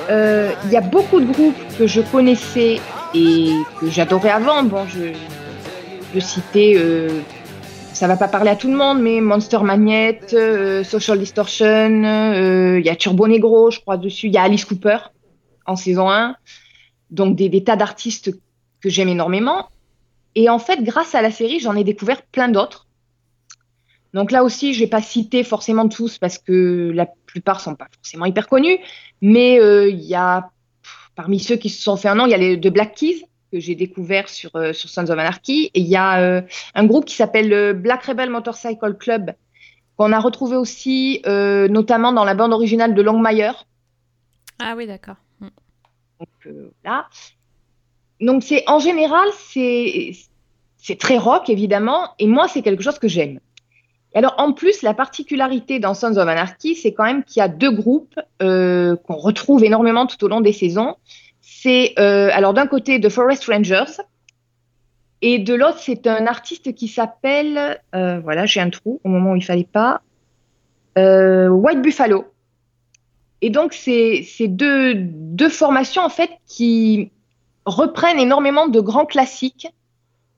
Euh, Il y a beaucoup de groupes que je connaissais et que j'adorais avant. Bon, je, je peux citer, euh, ça va pas parler à tout le monde, mais Monster Magnet, euh, Social Distortion, euh, il y a Turbo Negro, je crois, dessus. Il y a Alice Cooper en saison 1. Donc, des, des tas d'artistes que j'aime énormément. Et en fait, grâce à la série, j'en ai découvert plein d'autres. Donc là aussi, je vais pas citer forcément tous parce que la plupart sont pas forcément hyper connus, mais euh, il y a pff, parmi ceux qui se sont fait un nom, il y a les de Black Keys que j'ai découvert sur euh, sur Sons of Anarchy et il y a euh, un groupe qui s'appelle le Black Rebel Motorcycle Club qu'on a retrouvé aussi euh, notamment dans la bande originale de Longmire. Ah oui, d'accord. Mm. Donc euh, là. Donc c'est en général c'est c'est très rock évidemment et moi c'est quelque chose que j'aime. Et alors en plus la particularité dans Sons of Anarchy c'est quand même qu'il y a deux groupes euh, qu'on retrouve énormément tout au long des saisons. C'est euh, alors d'un côté The Forest Rangers et de l'autre c'est un artiste qui s'appelle euh, voilà j'ai un trou au moment où il fallait pas euh, White Buffalo. Et donc, c'est deux, deux formations, en fait, qui reprennent énormément de grands classiques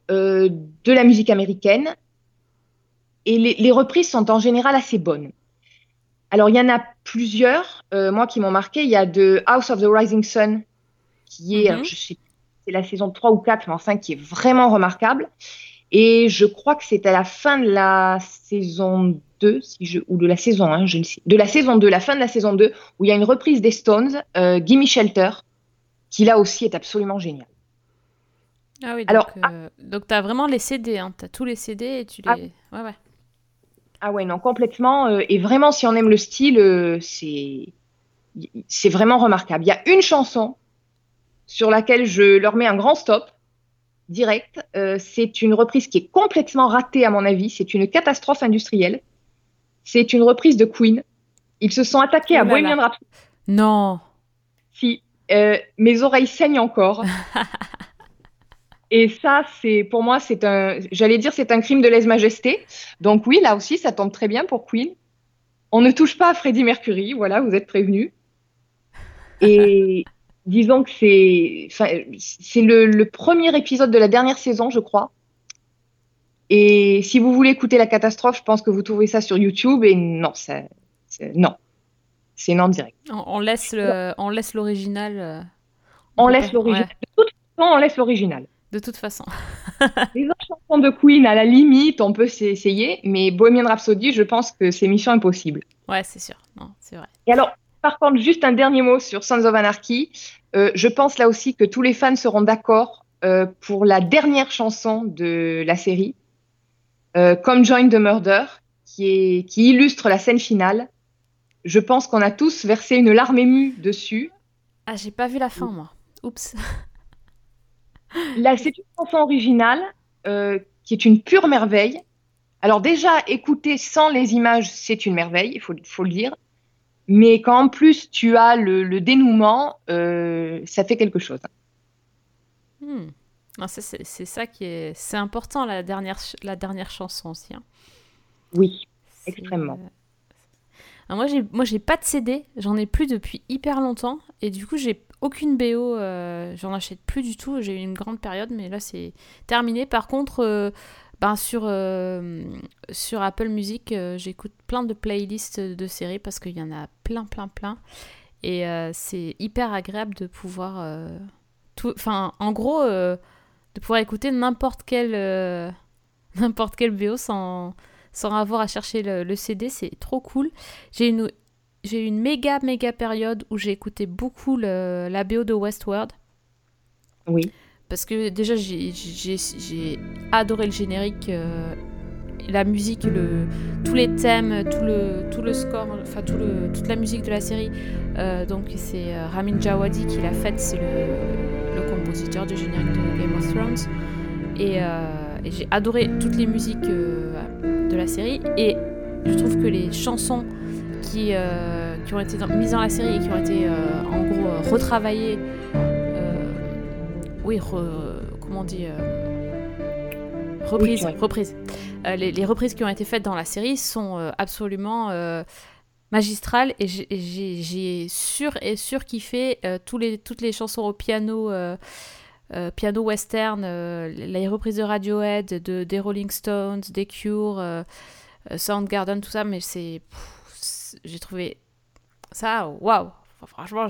de la musique américaine. Et les, reprises sont en général assez bonnes. Alors, il y en a plusieurs, moi, qui m'ont marqué. Il y a de House of the Rising Sun, qui est, Mhm. alors, je sais, c'est la saison 3 ou 4, mais enfin, qui est vraiment remarquable. Et je crois que c'est à la fin de la saison 2, si je, ou de la saison 1, je ne sais, de la saison 2, la fin de la saison 2, où il y a une reprise des Stones, euh, Gimme Shelter, qui là aussi est absolument génial. Ah oui, donc, Alors, euh, donc t'as vraiment les CD, hein. t'as tous les CD et tu les... Ah. Ouais, ouais. Ah ouais, non, complètement. euh, et vraiment, si on aime le style, euh, c'est c'est vraiment remarquable. Il y a une chanson sur laquelle je leur mets un grand stop, direct. Euh, c'est une reprise qui est complètement ratée, à mon avis. C'est une catastrophe industrielle. C'est une reprise de Queen. Ils se sont attaqués Oh à Bohemian. Rhapsody. Non Si, euh, mes oreilles saignent encore. [LAUGHS] Et ça, c'est pour moi, c'est un, j'allais dire, c'est un crime de lèse-majesté. Donc oui, là aussi, ça tombe très bien pour Queen. On ne touche pas à Freddie Mercury, voilà, vous êtes prévenus. Et [LAUGHS] disons que c'est, le, le premier épisode de la dernière saison, je crois. Et si vous voulez écouter la catastrophe, je pense que vous trouvez ça sur YouTube. Et non, ça, c'est- non, c'est non direct. On, laisse le, on laisse l'original. euh, On laisse l'original. ouais, De toute façon, on laisse l'original. de toute façon. [LAUGHS] Les autres chansons de Queen, à la limite, on peut s'essayer, mais Bohemian Rhapsody, je pense que c'est mission impossible. Ouais, c'est sûr. Non, c'est vrai. Et alors, par contre, juste un dernier mot sur Sons of Anarchy. Euh, je pense là aussi que tous les fans seront d'accord euh, pour la dernière chanson de la série, euh, Come Join the Murder, qui, est, qui illustre la scène finale. Je pense qu'on a tous versé une larme émue dessus. Ah, j'ai pas vu la fin, moi. Oups. Là, c'est une chanson originale euh, qui est une pure merveille. Alors déjà, écouter sans les images, c'est une merveille, il faut, faut le dire. Mais quand en plus tu as le, le dénouement, euh, ça fait quelque chose. Hmm. Ça, c'est ça qui est... C'est important, la dernière, la dernière chanson aussi. hein. Oui. Extrêmement. euh, Alors moi, j'ai, moi, j'ai pas de CD. J'en ai plus depuis hyper longtemps. Et du coup, j'ai aucune BO. euh, j'en achète plus du tout. J'ai eu une grande période, mais là, c'est terminé. Par contre, euh, ben, sur, euh, sur Apple Music, euh, j'écoute plein de playlists de séries parce qu'il y en a plein, plein, plein. Et euh, c'est hyper agréable de pouvoir... tout... Enfin, en gros, de pouvoir écouter n'importe quel... [LAUGHS] n'importe quel BO sans sans avoir à chercher le, CD, c'est trop cool. J'ai une, j'ai une méga, méga période où j'ai écouté beaucoup la BO de Westworld. Oui. Parce que déjà, j'ai, adoré le générique, euh, la musique, tous les thèmes, tout le, tout le score, enfin toute la musique de la série. Euh, donc c'est euh, Ramin Djawadi qui l'a faite, c'est le, compositeur du générique de Game of Thrones. Et, j'ai adoré toutes les musiques de la série. Et je trouve que les chansons qui, qui ont été mises dans la série et qui ont été en gros retravaillées, oui, re- comment on dit, euh, Oui, reprises. Euh, les, les reprises qui ont été faites dans la série sont euh, absolument magistrales et j'ai- sur et sur kiffé tous les, toutes les chansons au piano. euh, piano western, euh, les reprises de Radiohead, de, des Rolling Stones, des Cure, euh, Soundgarden, tout ça, mais c'est. J'ai trouvé ça, waouh! Enfin, franchement,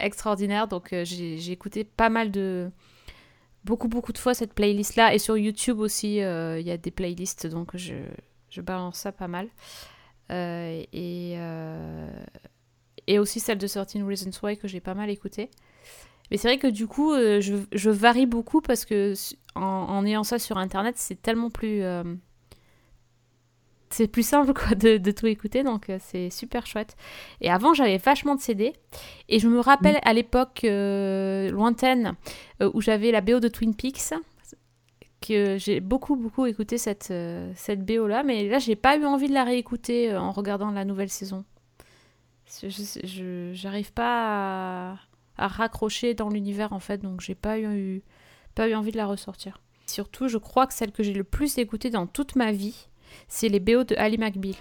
extraordinaire. Donc, j'ai écouté pas mal de. Beaucoup, beaucoup de fois cette playlist-là. Et sur YouTube aussi, euh, il y a des playlists, donc je, je balance ça pas mal. Euh, et, euh, et aussi celle de 13 Reasons Why que j'ai pas mal écouté. Mais c'est vrai que du coup, je, je varie beaucoup parce que en ayant ça sur internet, c'est tellement plus. C'est plus simple quoi, de, de tout écouter, donc euh, c'est super chouette. Et avant, j'avais vachement de CD. Et je me rappelle à l'époque euh, lointaine euh, où j'avais la BO de Twin Peaks, que j'ai beaucoup, beaucoup écouté cette, cette BO-là. Mais là, j'ai pas eu envie de la réécouter en regardant la nouvelle saison. Je- J'arrive pas à, à raccrocher dans l'univers en fait, donc j'ai pas eu, pas eu envie de la ressortir. Surtout, je crois que celle que j'ai le plus écoutée dans toute ma vie, c'est les BO de Ali McBeal.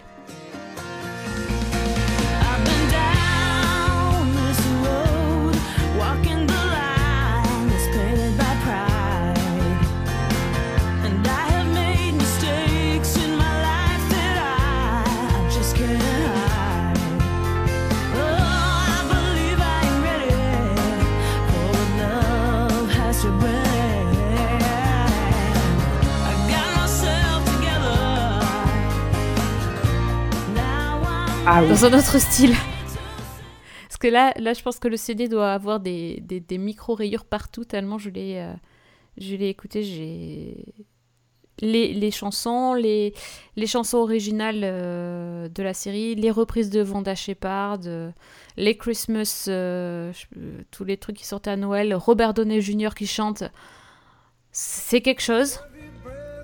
Ah oui. Dans un autre style. Parce que là, là, je pense que le CD doit avoir des, des, des micro-rayures partout, tellement je l'ai euh, je l'ai écouté. J'ai. Les, les chansons, les, les chansons originales euh, de la série, les reprises de Vanda Shepard, euh, les Christmas, euh, euh, tous les trucs qui sortaient à Noël, Robert Downey Jr. qui chante, c'est quelque chose.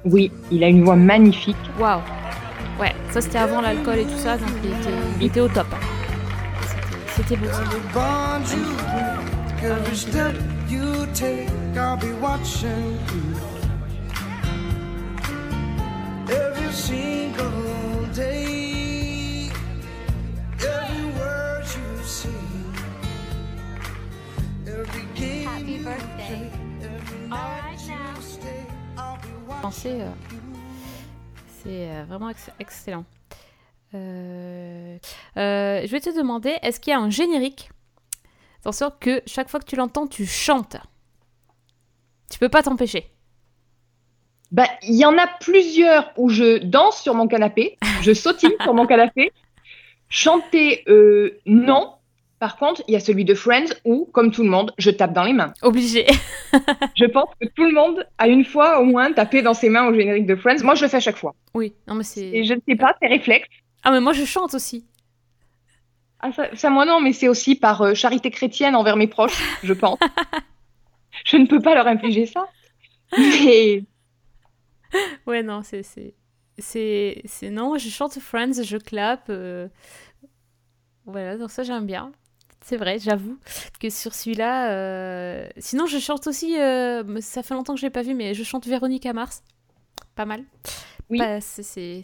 Oui, il a une voix magnifique. Waouh! Ouais, ça c'était avant l'alcool et tout ça, donc il était, il était au top. C'était- C'était beau. Happy birthday. All night right you now. Penser, euh, c'est euh, vraiment ex- excellent. Euh, euh, je vais te demander, est-ce qu'il y a un générique Attention que chaque fois que tu l'entends, tu chantes? Tu peux pas t'empêcher. Bah, il y en a plusieurs où je danse sur mon canapé, je sautille sur mon canapé. Chanter, non. Par contre, il y a celui de Friends où, comme tout le monde, je tape dans les mains. Obligé. [LAUGHS] Je pense que tout le monde a une fois au moins tapé dans ses mains au générique de Friends. Moi, je le fais à chaque fois. oui, non mais Et c'est. je ne sais pas, c'est réflexe. Ah mais moi je chante aussi. Ah, ça, ça, moi non, mais c'est aussi par euh, charité chrétienne envers mes proches, je pense. [LAUGHS] je ne peux pas leur infliger ça. Mais [LAUGHS] Ouais, non, c'est. c'est- C'est. c'est- Non, je chante Friends, je clappe. euh, Voilà, donc ça j'aime bien. C'est vrai, j'avoue que sur celui-là. euh, Sinon, je chante aussi. euh, Ça fait longtemps que je l'ai pas vu, mais je chante Véronique Mars. Pas mal. Oui. Pas- c'est-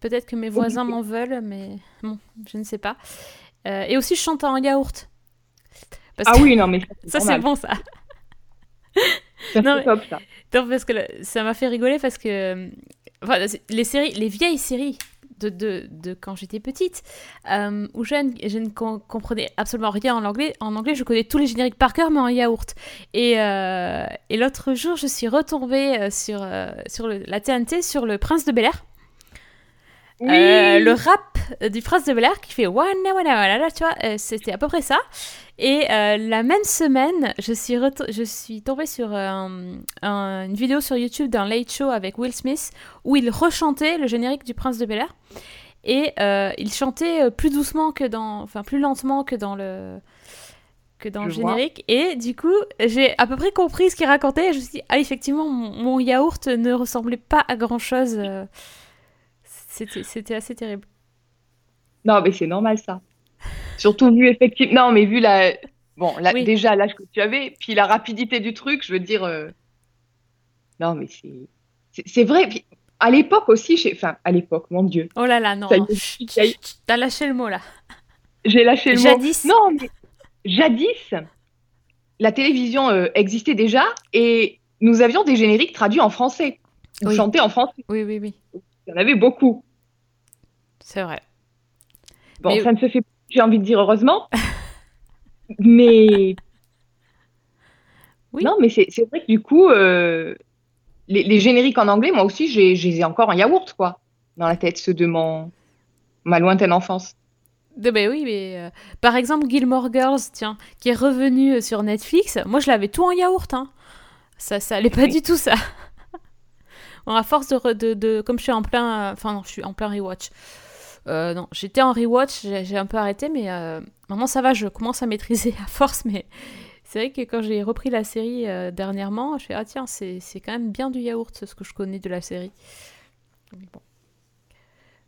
Peut-être que mes voisins m'en veulent, mais bon, je ne sais pas. Euh, Et aussi, je chante en yaourt. Parce ah que- oui, non, mais Ça, c'est bon, ça. Ça, Non, c'est mais- top, ça. Non, parce que là, ça m'a fait rigoler parce que enfin, les séries, les vieilles séries de, quand j'étais petite euh, jeune, je ne com- comprenais absolument rien en anglais. En anglais, je connais tous les génériques par cœur, mais en yaourt. Et, euh, l'autre jour, je suis retombée euh, sur, la TNT sur le Prince de Bel Air. Oui. Euh, le rap du Prince de Bel Air qui fait wana wana wana, tu vois, euh, c'était à peu près ça. Et euh, la même semaine, je suis, je suis tombée sur euh, un- une vidéo sur YouTube d'un late show avec Will Smith où il rechantait le générique du Prince de Bel Air. Et euh, il chantait euh, plus doucement que dans. Enfin, plus lentement que dans le. que dans le vois. générique. Et du coup, j'ai à peu près compris ce qu'il racontait. Et je me suis dit, ah, effectivement, mon, mon yaourt ne ressemblait pas à grand chose. C'était assez terrible. Non, mais c'est normal ça. Surtout vu effectivement. Non, mais vu la. Bon, Oui. déjà l'âge que tu avais, puis la rapidité du truc, je veux dire. euh, Non, mais c'est. c'est- vrai. Puis, à l'époque aussi, j'ai- enfin, à l'époque, mon Dieu, Oh là là, non. T'as lâché le mot là. j'ai lâché le mot. Jadis. Non, mais jadis, la télévision euh, existait déjà et nous avions des génériques traduits en français ou Oui. chantés en français. Oui, oui, oui. Il y en avait beaucoup. C'est vrai. Bon, Mais- ça ne se fait plus, j'ai envie de dire heureusement. [LAUGHS] mais Oui. non, mais c'est vrai que du coup, euh, les, les génériques en anglais, moi aussi, j'ai- je les ai encore en yaourt, quoi, dans la tête, ceux de mon ma lointaine enfance. De- ben oui, mais euh, par exemple Gilmore Girls, tiens, qui est revenu euh, sur Netflix. Moi, je l'avais tout en yaourt, hein. Ça, ça allait pas du tout ça. Bon, à force de, re- de, de- comme je suis en plein, euh, enfin non, je suis en plein rewatch. Euh, non, j'étais en rewatch, j'ai un peu arrêté, mais euh, maintenant ça va, je commence à maîtriser [LAUGHS] à force. Mais c'est vrai que quand j'ai repris la série euh, dernièrement, je fais ah tiens, c'est c'est quand même bien du yaourt, ce que je connais de la série. Bon.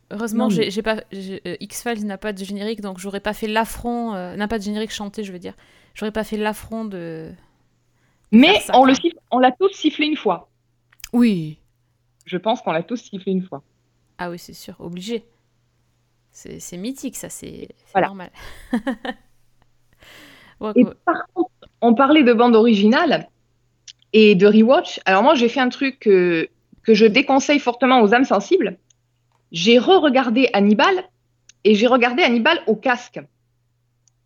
Heureusement, mais- j'ai pas X-Files n'a pas de générique, donc j'aurais pas fait l'affront, euh, n'a pas de générique chanté, je veux dire. J'aurais pas fait l'affront de. Mais ça, on le siffle- on l'a tous sifflé une fois. Oui. Je pense qu'on l'a tous sifflé une fois. Ah oui, c'est sûr, obligé. C'est mythique, ça, c'est Voilà. normal. [LAUGHS] Ouais, Et quoi. par contre, on parlait de bande originale et de rewatch. Alors moi, j'ai fait un truc que, que je déconseille fortement aux âmes sensibles. J'ai re-regardé Hannibal et j'ai regardé Hannibal au casque.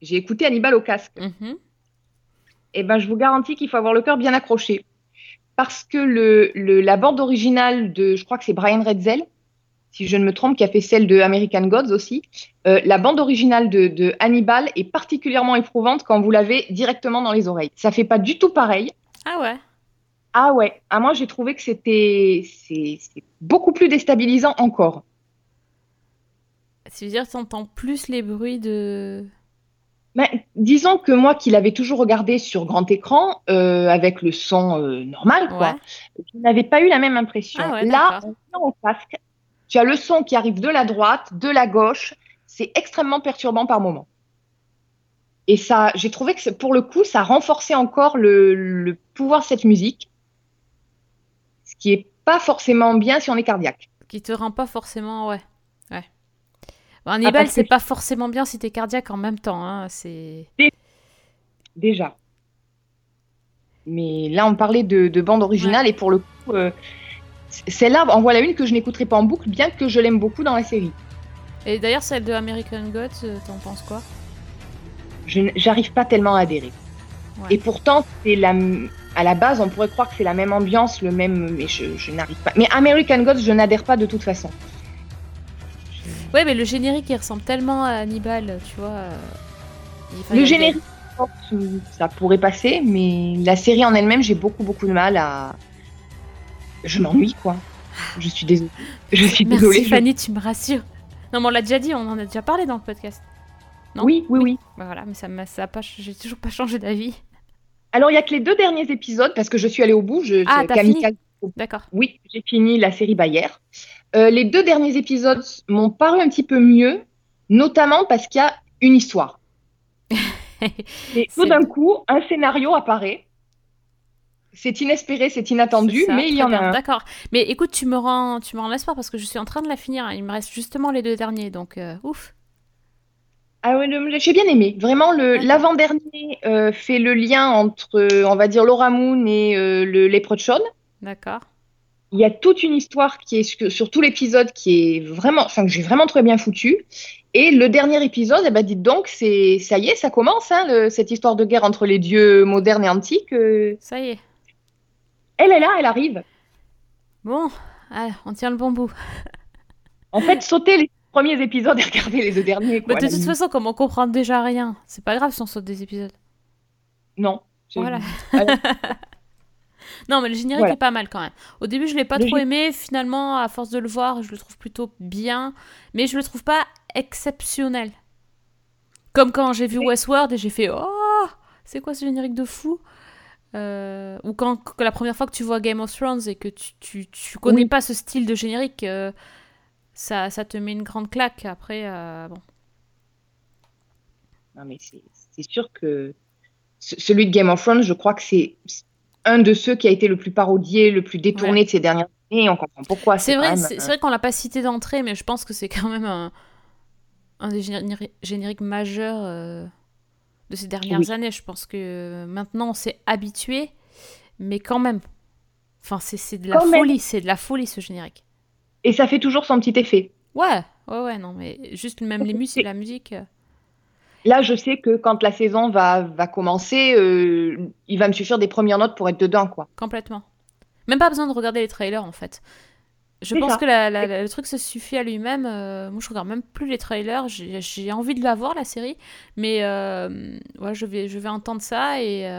J'ai écouté Hannibal au casque. Mhm. Et ben, je vous garantis qu'il faut avoir le cœur bien accroché. Parce que le, le- la bande originale de, je crois que c'est Brian Redzel, si je ne me trompe, qui a fait celle de American Gods aussi, euh, la bande originale de, de Hannibal est particulièrement éprouvante quand vous l'avez directement dans les oreilles. Ça fait pas du tout pareil. Ah ouais. Ah ouais, ah, moi j'ai trouvé que c'était beaucoup plus déstabilisant encore. Ça veut dire t'entends plus les bruits de. Mais disons que moi qui l'avais toujours regardé sur grand écran euh, avec le son euh, normal, quoi, Ouais. je n'avais pas eu la même impression. Ah ouais, Là, au casque, tu as le son qui arrive de la droite, de la gauche. C'est extrêmement perturbant par moment. Et ça, j'ai trouvé que pour le coup, ça renforçait encore le, le pouvoir de cette musique, ce qui est pas forcément bien si on est cardiaque. Qui te rend pas forcément. Ouais. Hannibal, Ah, c'est pas forcément bien si t'es cardiaque en même temps. Hein. C'est. déjà. Mais là, on parlait de, de bande originale et pour le coup, euh, celle-là, en voilà une que je n'écouterai pas en boucle, bien que je l'aime beaucoup dans la série. Et d'ailleurs, celle de American Gods, euh, t'en penses quoi? Je j'arrive pas tellement à adhérer. Ouais. Et pourtant, c'est la, à la base, on pourrait croire que c'est la même ambiance, le même, mais je, je n'arrive pas. Mais American Gods, je n'adhère pas de toute façon. Ouais, mais le générique, il ressemble tellement à Hannibal, tu vois. euh, Le générique, ça pourrait passer, mais la série en elle-même, j'ai beaucoup, beaucoup de mal à. Je m'ennuie, quoi. Je suis désolée. Je suis Merci désolée. je- Fanny, tu me rassures. Non, mais on l'a déjà dit, on en a déjà parlé dans le podcast. non Oui, oui, oui. Bah voilà, mais ça m'a, ça pas, j'ai toujours pas changé d'avis. Alors, il y a que les deux derniers épisodes, parce que je suis allée au bout. Je, Ah, t'as D'accord. Oui, j'ai fini la série Bayer. Euh, les deux derniers épisodes m'ont paru un petit peu mieux, notamment parce qu'il y a une histoire. [LAUGHS] Et tout d'un coup, un scénario apparaît. C'est inespéré, c'est inattendu, ça, mais il y en a bien, un. D'accord. Mais écoute, tu me rends, tu me rends l'espoir parce que je suis en train de la finir. hein. Il me reste justement les deux derniers, donc euh, ouf. Ah le- j'ai bien aimé. Vraiment, l'avant-dernier euh, fait le lien entre, on va dire, Laura Moon et euh, le Leprechaun. D'accord. Il y a toute une histoire qui est sur, tout l'épisode qui est vraiment, enfin, que j'ai vraiment très bien foutu. Et le dernier épisode, eh ben, dites donc, c'est, ça y est, ça commence, hein, le- cette histoire de guerre entre les dieux modernes et antiques. euh, Ça y est. elle est là, elle arrive. Bon, ah, on tient le bon bout. En fait, sauter les [LAUGHS] premiers épisodes et regarder les deux derniers. De toute façon, comme on comprend déjà rien, c'est pas grave si on saute des épisodes. Non. Voilà. Non, mais le générique Voilà. est pas mal quand même. Au début, je l'ai pas Le trop aimé. Finalement, à force de le voir, je le trouve plutôt bien. Mais je le trouve pas exceptionnel. Comme quand j'ai vu Westworld et j'ai fait Oh c'est quoi ce générique de fou? Euh, Ou quand, que la première fois que tu vois Game of Thrones et que tu, tu, tu connais Oui. pas ce style de générique, euh, ça, ça te met une grande claque. Après, euh, bon. Non, mais c'est sûr que ce- celui de Game of Thrones, je crois que c'est un de ceux qui a été le plus parodié, le plus détourné de ces dernières années. On comprend pourquoi. C'est vrai, c'est euh, vrai qu'on l'a pas cité d'entrée, mais je pense que c'est quand même un, un des généri- génériques majeurs euh, de ces dernières Oui. années. Je pense que euh, maintenant on s'est habitué, mais quand même. Enfin, c'est de la Quand folie, c'est de la folie ce générique. Et ça fait toujours son petit effet. Ouais, ouais, ouais, non, mais juste même les musiques, la musique. Là, je sais que quand la saison va, va commencer, euh, il va me suffire des premières notes pour être dedans, quoi. Complètement. Même pas besoin de regarder les trailers en fait. Je pense ça. que la- la- la- le truc se suffit à lui-même. euh, moi, je regarde même plus les trailers. J'ai envie de la voir la série, mais euh, ouais, je vais, je vais entendre ça et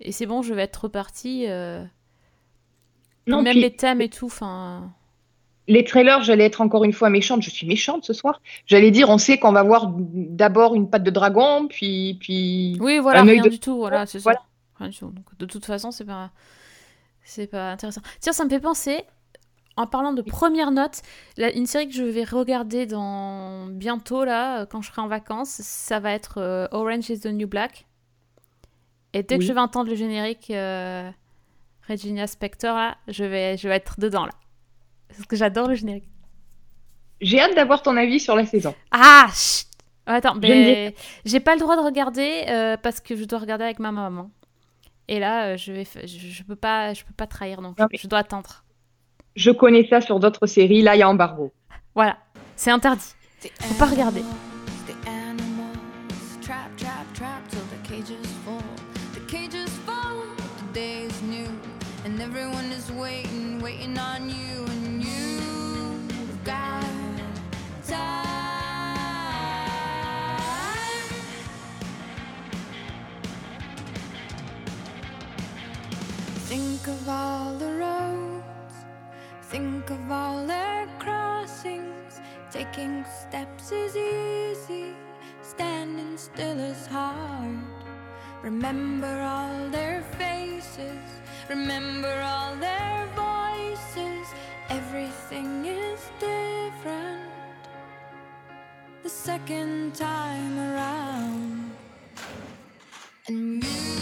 et c'est bon, je vais être reparti. euh, Non, même puis, les thèmes et tout. Enfin, les trailers, j'allais être encore une fois méchante. Je suis méchante ce soir. J'allais dire, on sait qu'on va voir d'abord une patte de dragon, puis, puis oui, voilà, Un rien de- du tout. Voilà, c'est Voilà. ça. Rien du tout. Donc, de toute façon, c'est pas, c'est pas intéressant. Tiens, ça me fait penser. En parlant de première note, une série que je vais regarder dans bientôt là, quand je serai en vacances, ça va être euh, Orange is the New Black. Et dès que je vais entendre le générique euh, Regina Spector là, je vais, je vais être dedans là. Parce que j'adore le générique. j'ai hâte d'avoir ton avis sur la saison. Ah chut Attends, mais j'ai pas le droit de regarder euh, parce que je dois regarder avec ma maman. Et là, euh, je vais, je, je peux pas, je peux pas trahir donc Non, je, je dois attendre. Je connais ça sur d'autres séries. Là, il y a embargo. Voilà, c'est interdit. Faut pas regarder. The animals trap, trap, trap till the cages fall. The cages fall, the day is new, and everyone is waiting, waiting on you, Think of all the roads, think of all their crossings. Taking steps is easy, standing still is hard. Remember all their faces, remember all their voices. Everything is different the second time around. And you've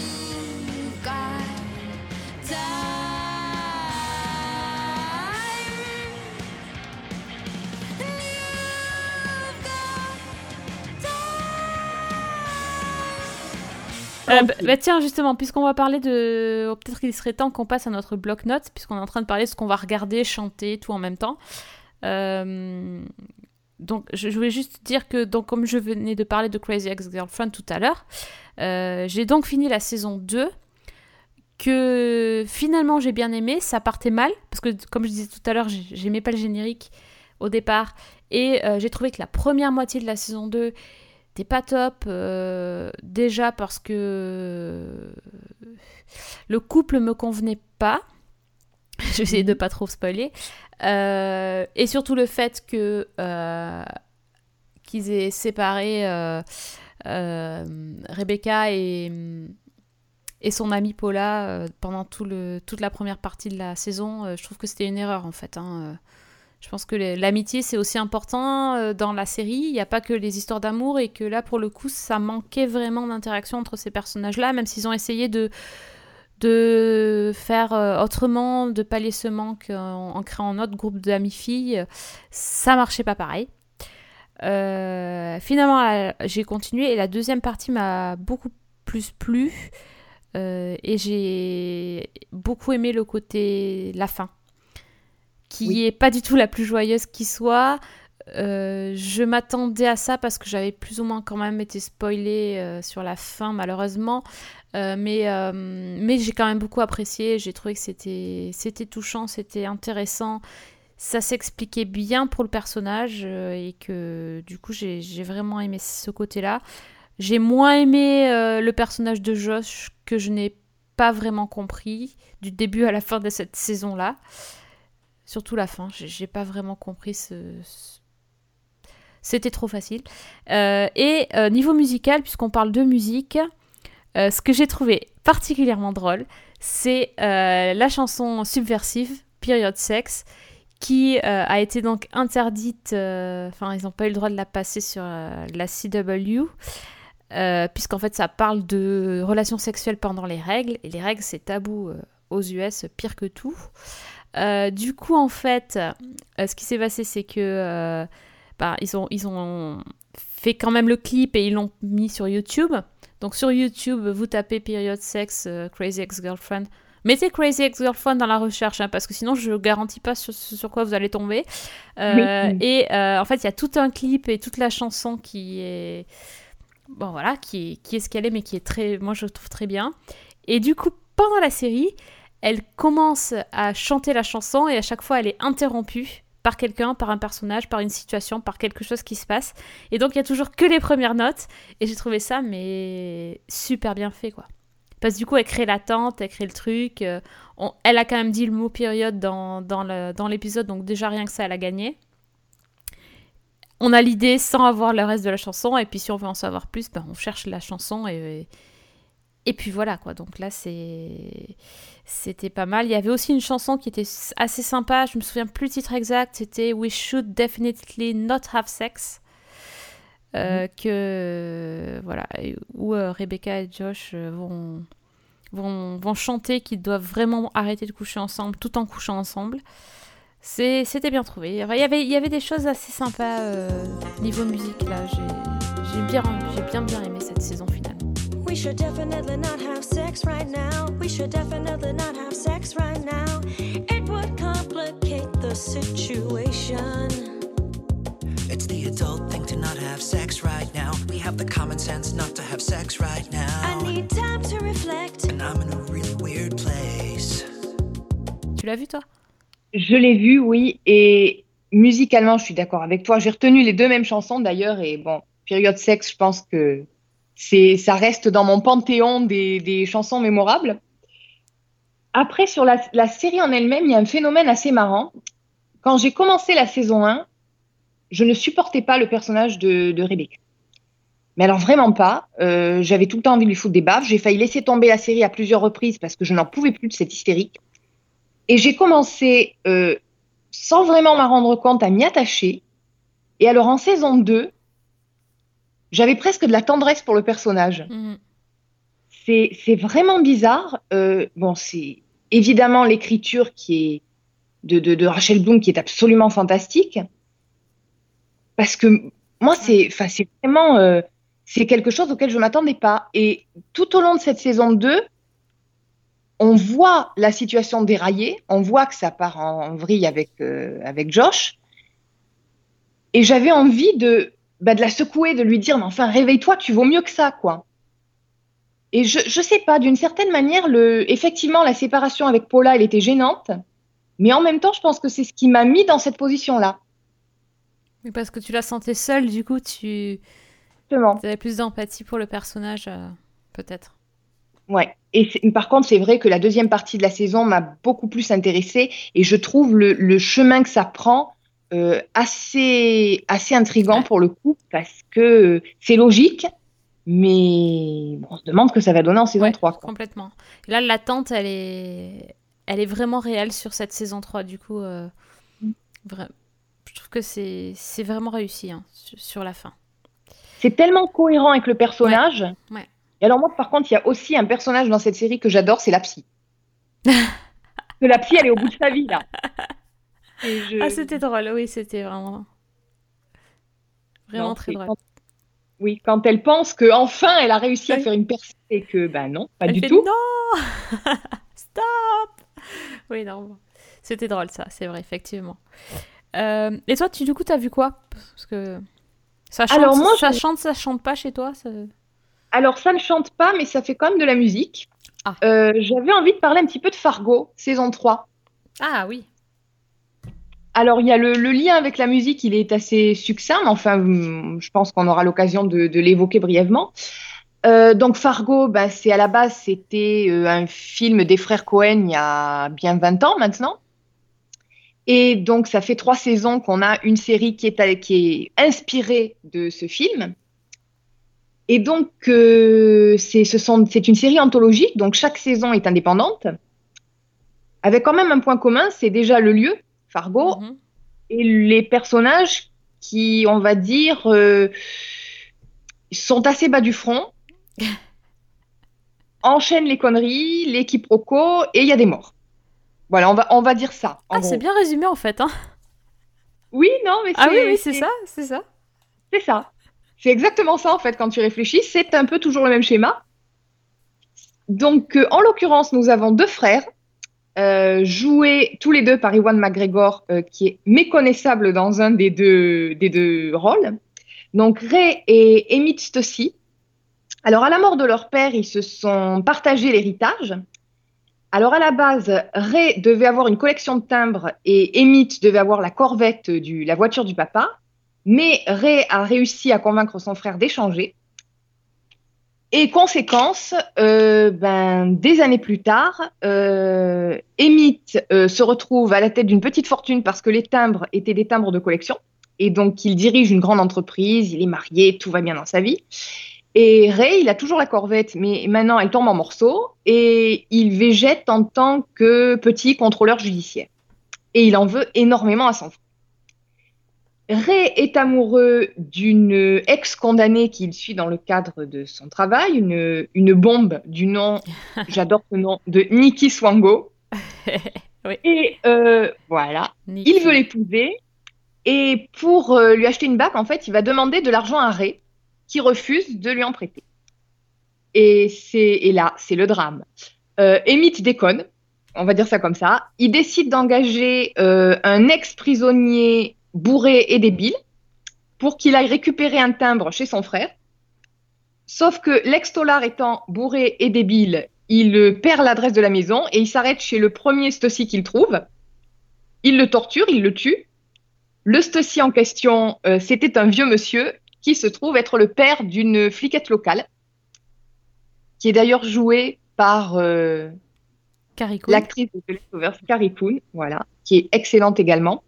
Euh, bah, bah, tiens, justement, puisqu'on va parler de. oh, Peut-être qu'il serait temps qu'on passe à notre bloc-notes, puisqu'on est en train de parler de ce qu'on va regarder, chanter, tout en même temps. Euh, Donc, je, voulais juste dire que, donc, comme je venais de parler de Crazy Ex-Girlfriend tout à l'heure, euh, j'ai donc fini la saison 2, que finalement j'ai bien aimé. Ça partait mal, parce que, comme je disais tout à l'heure, j'ai- j'aimais pas le générique au départ, et euh, j'ai trouvé que la première moitié de la saison 2 T'es pas top, euh, déjà parce que le couple me convenait pas. [LAUGHS] Je essayer de pas trop spoiler. Euh, et surtout le fait que euh, qu'ils aient séparé Rebecca et, son amie Paula pendant toute la première partie de la saison. je trouve que c'était une erreur en fait. hein. Je pense que l'amitié, c'est aussi important euh, dans la série. Il n'y a pas que les histoires d'amour et que là, pour le coup, ça manquait vraiment d'interaction entre ces personnages-là, même s'ils ont essayé de, faire euh, autrement, de pallier ce manque en, en créant un autre groupe d'amis-filles. Ça marchait pas pareil. Euh, finalement, euh, j'ai continué et la deuxième partie m'a beaucoup plus plu. Euh, et j'ai beaucoup aimé le côté la fin qui Oui. est pas du tout la plus joyeuse qui soit. Euh, je m'attendais à ça parce que j'avais plus ou moins quand même été spoilée euh, sur la fin malheureusement. Euh, mais mais j'ai quand même beaucoup apprécié. J'ai trouvé que c'était c'était touchant, c'était intéressant. Ça s'expliquait bien pour le personnage et que du coup j'ai vraiment aimé ce côté-là. J'ai moins aimé le personnage de Josh que je n'ai pas vraiment compris du début à la fin de cette saison-là. Surtout la fin, j'ai pas vraiment compris ce. C'était trop facile. Euh, et euh, niveau musical, puisqu'on parle de musique, Euh, ce que j'ai trouvé particulièrement drôle, c'est la chanson subversive, Period Sex, qui a été donc interdite, enfin ils n'ont pas eu le droit de la passer sur la CW, puisqu'en fait ça parle de relations sexuelles pendant les règles, et les règles c'est tabou aux US, pire que tout. Euh, du coup en fait, euh, ce qui s'est passé c'est que euh, bah, ils, ont, ils ont fait quand même le clip et ils l'ont mis sur YouTube. Donc sur YouTube, vous tapez Period Sex Crazy Ex-Girlfriend. Mettez Crazy Ex-Girlfriend dans la recherche, hein, parce que sinon je garantis pas sur, sur quoi vous allez tomber. Oui. Et en fait, il y a tout un clip et toute la chanson qui est... Bon voilà, qui est, qui est ce qu'elle est, mais qui est très... Moi, je trouve très bien. Et du coup, pendant la série, elle commence à chanter la chanson et à chaque fois, elle est interrompue par quelqu'un, par un personnage, par une situation, par quelque chose qui se passe. Et donc, il y a toujours que les premières notes. Et j'ai trouvé ça, mais super bien fait, quoi. Parce que du coup, elle crée l'attente, elle crée le truc. euh, elle a quand même dit le mot période dans, l'épisode, donc déjà rien que ça, elle a gagné. On a l'idée sans avoir le reste de la chanson, et puis si on veut en savoir plus, ben, on cherche la chanson, et, et puis voilà, quoi. Donc là, c'est c'était pas mal. Il y avait aussi une chanson qui était assez sympa, je me souviens plus le titre exact, c'était We Should Definitely Not Have Sex. Euh, que voilà où euh, Rebecca et Josh euh, vont, vont vont chanter qu'ils doivent vraiment arrêter de coucher ensemble tout en couchant ensemble. C'était bien trouvé. Enfin, il y avait il y avait des choses assez sympas euh, niveau musique là. J'ai j'ai bien j'ai bien bien aimé cette saison finale We should definitely not have sex right now. We should definitely not have sex right now. It would complicate the situation. It's the adult thing to not have sex right now. We have the common sense not to have sex right I now. need time to reflect. And I'm in a really weird place. tu l'as vu toi? Je l'ai vu, oui, et musicalement, je suis d'accord avec toi. J'ai retenu les deux mêmes chansons d'ailleurs, et bon, Period Sex, je pense que ça reste dans mon panthéon des, chansons mémorables. Après, sur la, la série en elle-même, il y a un phénomène assez marrant. Quand j'ai commencé la saison 1, je ne supportais pas le personnage de, de Rebecca. Mais alors vraiment pas. Euh, j'avais tout le temps envie de lui foutre des baffes. J'ai failli laisser tomber la série à plusieurs reprises parce que je n'en pouvais plus de cette hystérique. Et j'ai commencé, euh, sans vraiment m'en rendre compte, à m'y attacher. Et alors en saison 2, j'avais presque de la tendresse pour le personnage. Mhm. C'est vraiment bizarre. Euh, bon, c'est évidemment l'écriture qui est de, de, de Rachel Bloom qui est absolument fantastique. Parce que moi, c'est vraiment euh, c'est quelque chose auquel je m'attendais pas. Et tout au long de cette saison 2, on voit la situation dérailler, on voit que ça part en, en vrille avec, euh, avec Josh. Et j'avais envie de, bah, de la secouer, de lui dire, mais enfin, réveille-toi, tu vaux mieux que ça, quoi. Et je, je sais pas, d'une certaine manière, le, effectivement, la séparation avec Paula, elle était gênante. Mais en même temps, je pense que c'est ce qui m'a mis dans cette position-là. Mais parce que tu la sentais seule du coup tu avais plus d'empathie pour le personnage euh, peut-être Ouais. Et par contre, c'est vrai que la deuxième partie de la saison m'a beaucoup plus intéressée et je trouve le, le chemin que ça prend euh, assez, assez intriguant Ouais. pour le coup parce que c'est logique, mais on se demande ce que ça va donner en saison Ouais, 3. Quoi. complètement Et là l'attente elle est elle est vraiment réelle sur cette saison 3 du coup euh, vra- je trouve que c'est c'est vraiment réussi hein, sur, la fin C'est tellement cohérent avec le personnage. Ouais. Et alors moi, par contre, il y a aussi un personnage dans cette série que j'adore, c'est la psy. [LAUGHS] que la psy, elle est au bout de sa vie, là. [LAUGHS] Je- ah c'était drôle oui c'était vraiment vraiment Non, très drôle quand- Oui, quand elle pense que enfin elle a réussi à faire une percée et que ben non, pas Elle du fait tout. non [LAUGHS] stop oui non c'était drôle ça c'est vrai effectivement Euh, et toi tu du coup t'as vu quoi? Parce que ça chante Alors, moi, ça je- chante ça chante pas chez toi ça- Alors ça ne chante pas, mais ça fait quand même de la musique. Ah. Euh, J'avais envie de parler un petit peu de Fargo, saison 3. ah oui Alors il y a le, lien avec la musique, il est assez succinct, mais enfin hum, je pense qu'on aura l'occasion de, l'évoquer brièvement. Euh, donc Fargo, ben, c'est à la base c'était euh, un film des frères Cohen il y a bien 20 ans maintenant. Et donc ça fait trois saisons qu'on a une série qui est, est inspirée de ce film. Et donc, euh, c'est une série anthologique, donc chaque saison est indépendante, avec quand même un point commun, c'est déjà le lieu, Fargo, Mhm. et les personnages qui, on va dire, euh, sont assez bas du front, [LAUGHS] enchaînent les conneries, les quiproquos, et il y a des morts. Voilà, on va, on va dire ça. en Ah, c'est bien résumé en fait. Hein. Oui, non, mais Ah oui, c'est- oui, c'est ça, c'est ça. C'est ça. C'est exactement ça, en fait, quand tu réfléchis. C'est un peu toujours le même schéma. Donc, euh, en l'occurrence, nous avons deux frères, euh, joués tous les deux par Iwan McGregor, euh, qui est méconnaissable dans un des deux, des deux rôles. Donc, Ray et Emmett Stussy. Alors, à la mort de leur père, ils se sont partagés l'héritage. Alors, à la base, Ray devait avoir une collection de timbres et Emmett devait avoir la corvette, du, la voiture du papa. Mais Ray a réussi à convaincre son frère d'échanger. Et conséquence, euh, ben, des années plus tard, euh, Emmett euh, se retrouve à la tête d'une petite fortune parce que les timbres étaient des timbres de collection. Et donc, il dirige une grande entreprise, il est marié, tout va bien dans sa vie. Et Ray, il a toujours la corvette, mais maintenant, elle tombe en morceaux et il végète en tant que petit contrôleur judiciaire. Et il en veut énormément à son frère. Ray est amoureux d'une ex-condamnée qu'il suit dans le cadre de son travail, une, une bombe du nom, [LAUGHS] j'adore ce nom, de Nikki Swango. [LAUGHS] Oui. Et euh, voilà, Nikki. il veut l'épouser. Et pour euh, lui acheter une bague, en fait, il va demander de l'argent à Ray, qui refuse de lui en prêter. Et, c'est, et là, c'est le drame. Euh, Emmett déconne, on va dire ça comme ça. Il décide d'engager euh, un ex-prisonnier bourré et débile pour qu'il aille récupérer un timbre chez son frère. Sauf que l'ex-tolard étant bourré et débile, il euh, perd l'adresse de la maison et il s'arrête chez le premier Stussy qu'il trouve. Il le torture, il le tue. Le Stussy en question, euh, c'était un vieux monsieur qui se trouve être le père d'une fliquette locale, qui est d'ailleurs jouée par euh, l'actrice de Carrie Coon, voilà, qui est excellente également.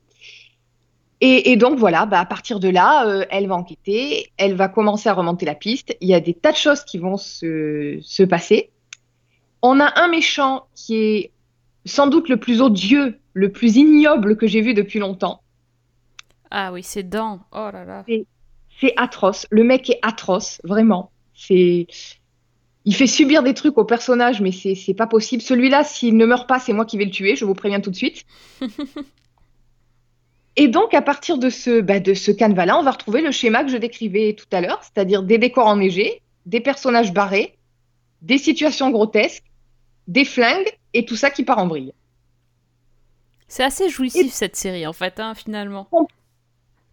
Et, et donc voilà, bah, à partir de là, euh, elle va enquêter, elle va commencer à remonter la piste. Il y a des tas de choses qui vont se, se passer. On a un méchant qui est sans doute le plus odieux, le plus ignoble que j'ai vu depuis longtemps. Ah oui, c'est dents. Oh là là. C'est atroce. Le mec est atroce, vraiment. C'est, il fait subir des trucs au personnage, mais c'est c'est pas possible. Celui-là, s'il ne meurt pas, c'est moi qui vais le tuer. Je vous préviens tout de suite. [LAUGHS] Et donc, à partir de ce, bah, de ce canevas-là, on va retrouver le schéma que je décrivais tout à l'heure, c'est-à-dire des décors enneigés, des personnages barrés, des situations grotesques, des flingues et tout ça qui part en vrille. C'est assez jouissif cette série en fait, hein, finalement.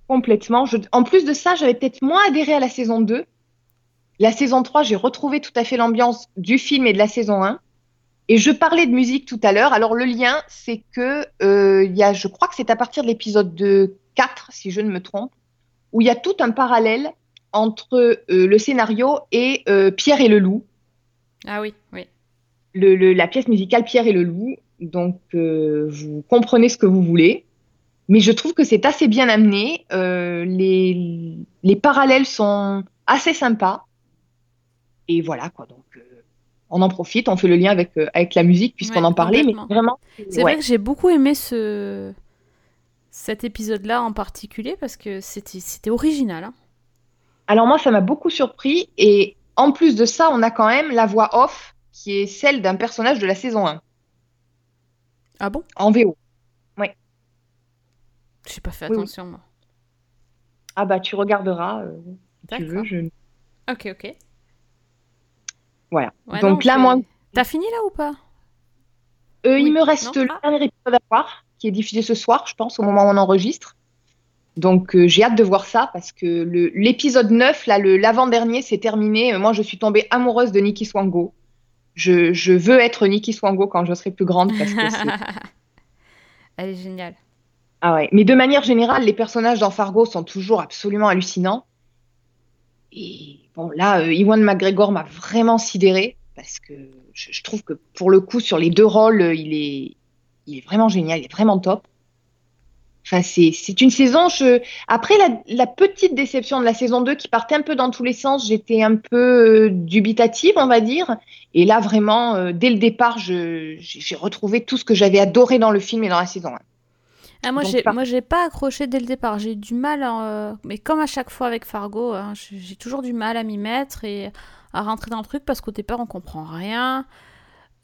Complètement. Je- En plus de ça, j'avais peut-être moins adhéré à la saison 2. La saison 3, j'ai retrouvé tout à fait l'ambiance du film et de la saison 1. Et je parlais de musique tout à l'heure. Alors, le lien, c'est que euh, il y a, je crois que c'est à partir de l'épisode de 4, si je ne me trompe, où il y a tout un parallèle entre euh, le scénario et euh, Pierre et le loup, Ah oui, oui. le- le- la pièce musicale Pierre et le loup. Donc, euh, vous comprenez ce que vous voulez. Mais je trouve que c'est assez bien amené. Les, les parallèles sont assez sympas. Et voilà, quoi. Donc, on en profite, on fait le lien avec, euh, avec la musique, puisqu'on Ouais, en parlait. Mais vraiment, C'est ouais. vrai que j'ai beaucoup aimé ce cet épisode-là en particulier parce que c'était c'était original. hein. Alors, moi, ça m'a beaucoup surpris. Et en plus de ça, on a quand même la voix off, qui est celle d'un personnage de la saison 1, Ah bon? En VO. J'ai pas fait Oui, oui. attention moi. Ah, bah, tu regarderas, euh, si tu veux. D'accord. Je... Ok, ok. Voilà. Ouais, Donc non, là, moi, T'as fini là ou pas? Euh, Oui. Il me reste Non le Ah. dernier épisode à voir, qui est diffusé ce soir, je pense, au moment où on enregistre. Donc euh, j'ai hâte de voir ça parce que l'épisode 9, là, l'avant-dernier, c'est terminé. Euh, Moi, je suis tombée amoureuse de Nikki Swango. Je, je veux être Nikki Swango quand je serai plus grande parce que c'est... [LAUGHS] Elle est géniale. Ah ouais. Mais de manière générale, les personnages dans Fargo sont toujours absolument hallucinants. Et bon, là, euh, Ewan McGregor m'a vraiment sidéré parce que je, trouve que pour le coup, sur les deux rôles, euh, il est, il est vraiment génial, il est vraiment top. Enfin, c'est une saison. Je... Après la, petite déception de la saison 2 qui partait un peu dans tous les sens, j'étais un peu euh, dubitative, on va dire. Et là, vraiment, euh, dès le départ, j'ai retrouvé tout ce que j'avais adoré dans le film et dans la saison 1. Ah, moi, j'ai, par- moi, j'ai pas accroché dès le départ. J'ai eu du mal, euh, mais comme à chaque fois avec Fargo, hein, j'ai j'ai toujours du mal à m'y mettre et à rentrer dans le truc parce qu'au départ, on comprend rien.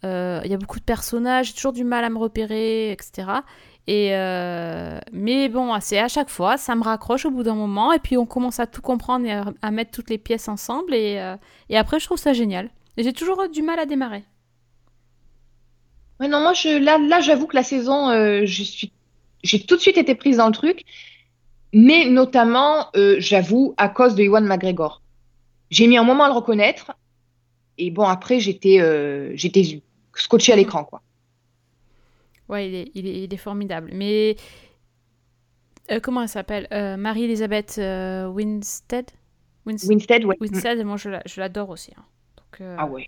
Euh, Il y a beaucoup de personnages, j'ai toujours du mal à me repérer, etc. Et euh, mais bon, c'est à chaque fois, ça me raccroche au bout d'un moment et puis on commence à tout comprendre et à, à mettre toutes les pièces ensemble et, euh, et après, je trouve ça génial. Et j'ai toujours du mal à démarrer. Ouais, non, moi, je, là, là j'avoue que la saison, euh, je suis, j'ai tout de suite été prise dans le truc, mais notamment, euh, j'avoue, à cause de Ewan McGregor. J'ai mis un moment à le reconnaître, et bon, après, j'étais, euh, j'étais scotché à l'écran, quoi. Ouais, il est, il est, il est formidable. Mais euh, comment elle s'appelle? Euh, Marie-Elisabeth Winstead? Winst- Winstead, ouais. Winstead, moi je la- je l'adore aussi. hein. Donc, Ah ouais.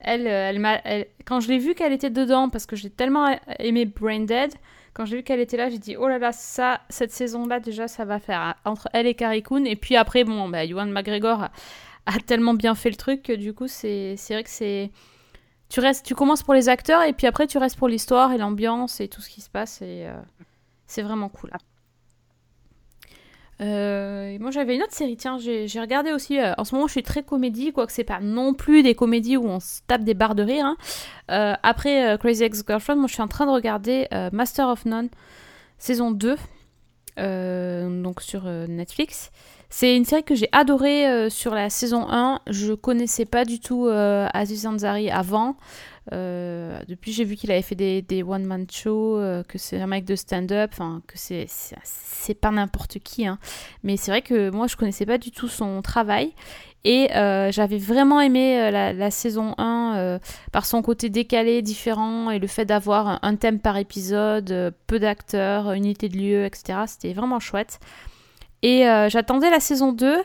Elle, euh, elle m'a, quand je l'ai vue qu'elle était dedans, parce que j'ai tellement aimé Brain Dead, quand j'ai vu qu'elle était là, j'ai dit oh là là, ça, cette saison-là déjà, ça va faire hein, entre elle et Carrie Coon. Et puis après, bon, bah, McGregor a, a tellement bien fait le truc que du coup, c'est, c'est vrai que c'est, tu restes, tu commences pour les acteurs et puis après tu restes pour l'histoire et l'ambiance et tout ce qui se passe et euh, c'est vraiment cool. Euh, moi j'avais une autre série, tiens, j'ai regardé aussi, euh, en ce moment je suis très comédie, quoique c'est pas non plus des comédies où on se tape des barres de rire. hein. Euh, après Crazy Ex-Girlfriend, moi je suis en train de regarder Master of None, saison 2, euh, donc sur Netflix. C'est une série que j'ai adorée euh, sur la saison 1. Je connaissais pas du tout euh, Aziz Ansari avant. Euh, depuis, j'ai vu qu'il avait fait des, one-man shows, euh, que c'est un mec de stand-up, que c'est, c'est, pas n'importe qui. hein. Mais c'est vrai que moi, je connaissais pas du tout son travail. Et j'avais vraiment aimé la, saison 1 euh, par son côté décalé, différent, et le fait d'avoir un, thème par épisode, peu d'acteurs, unité de lieu, etc. C'était vraiment chouette. Et euh, j'attendais la saison 2,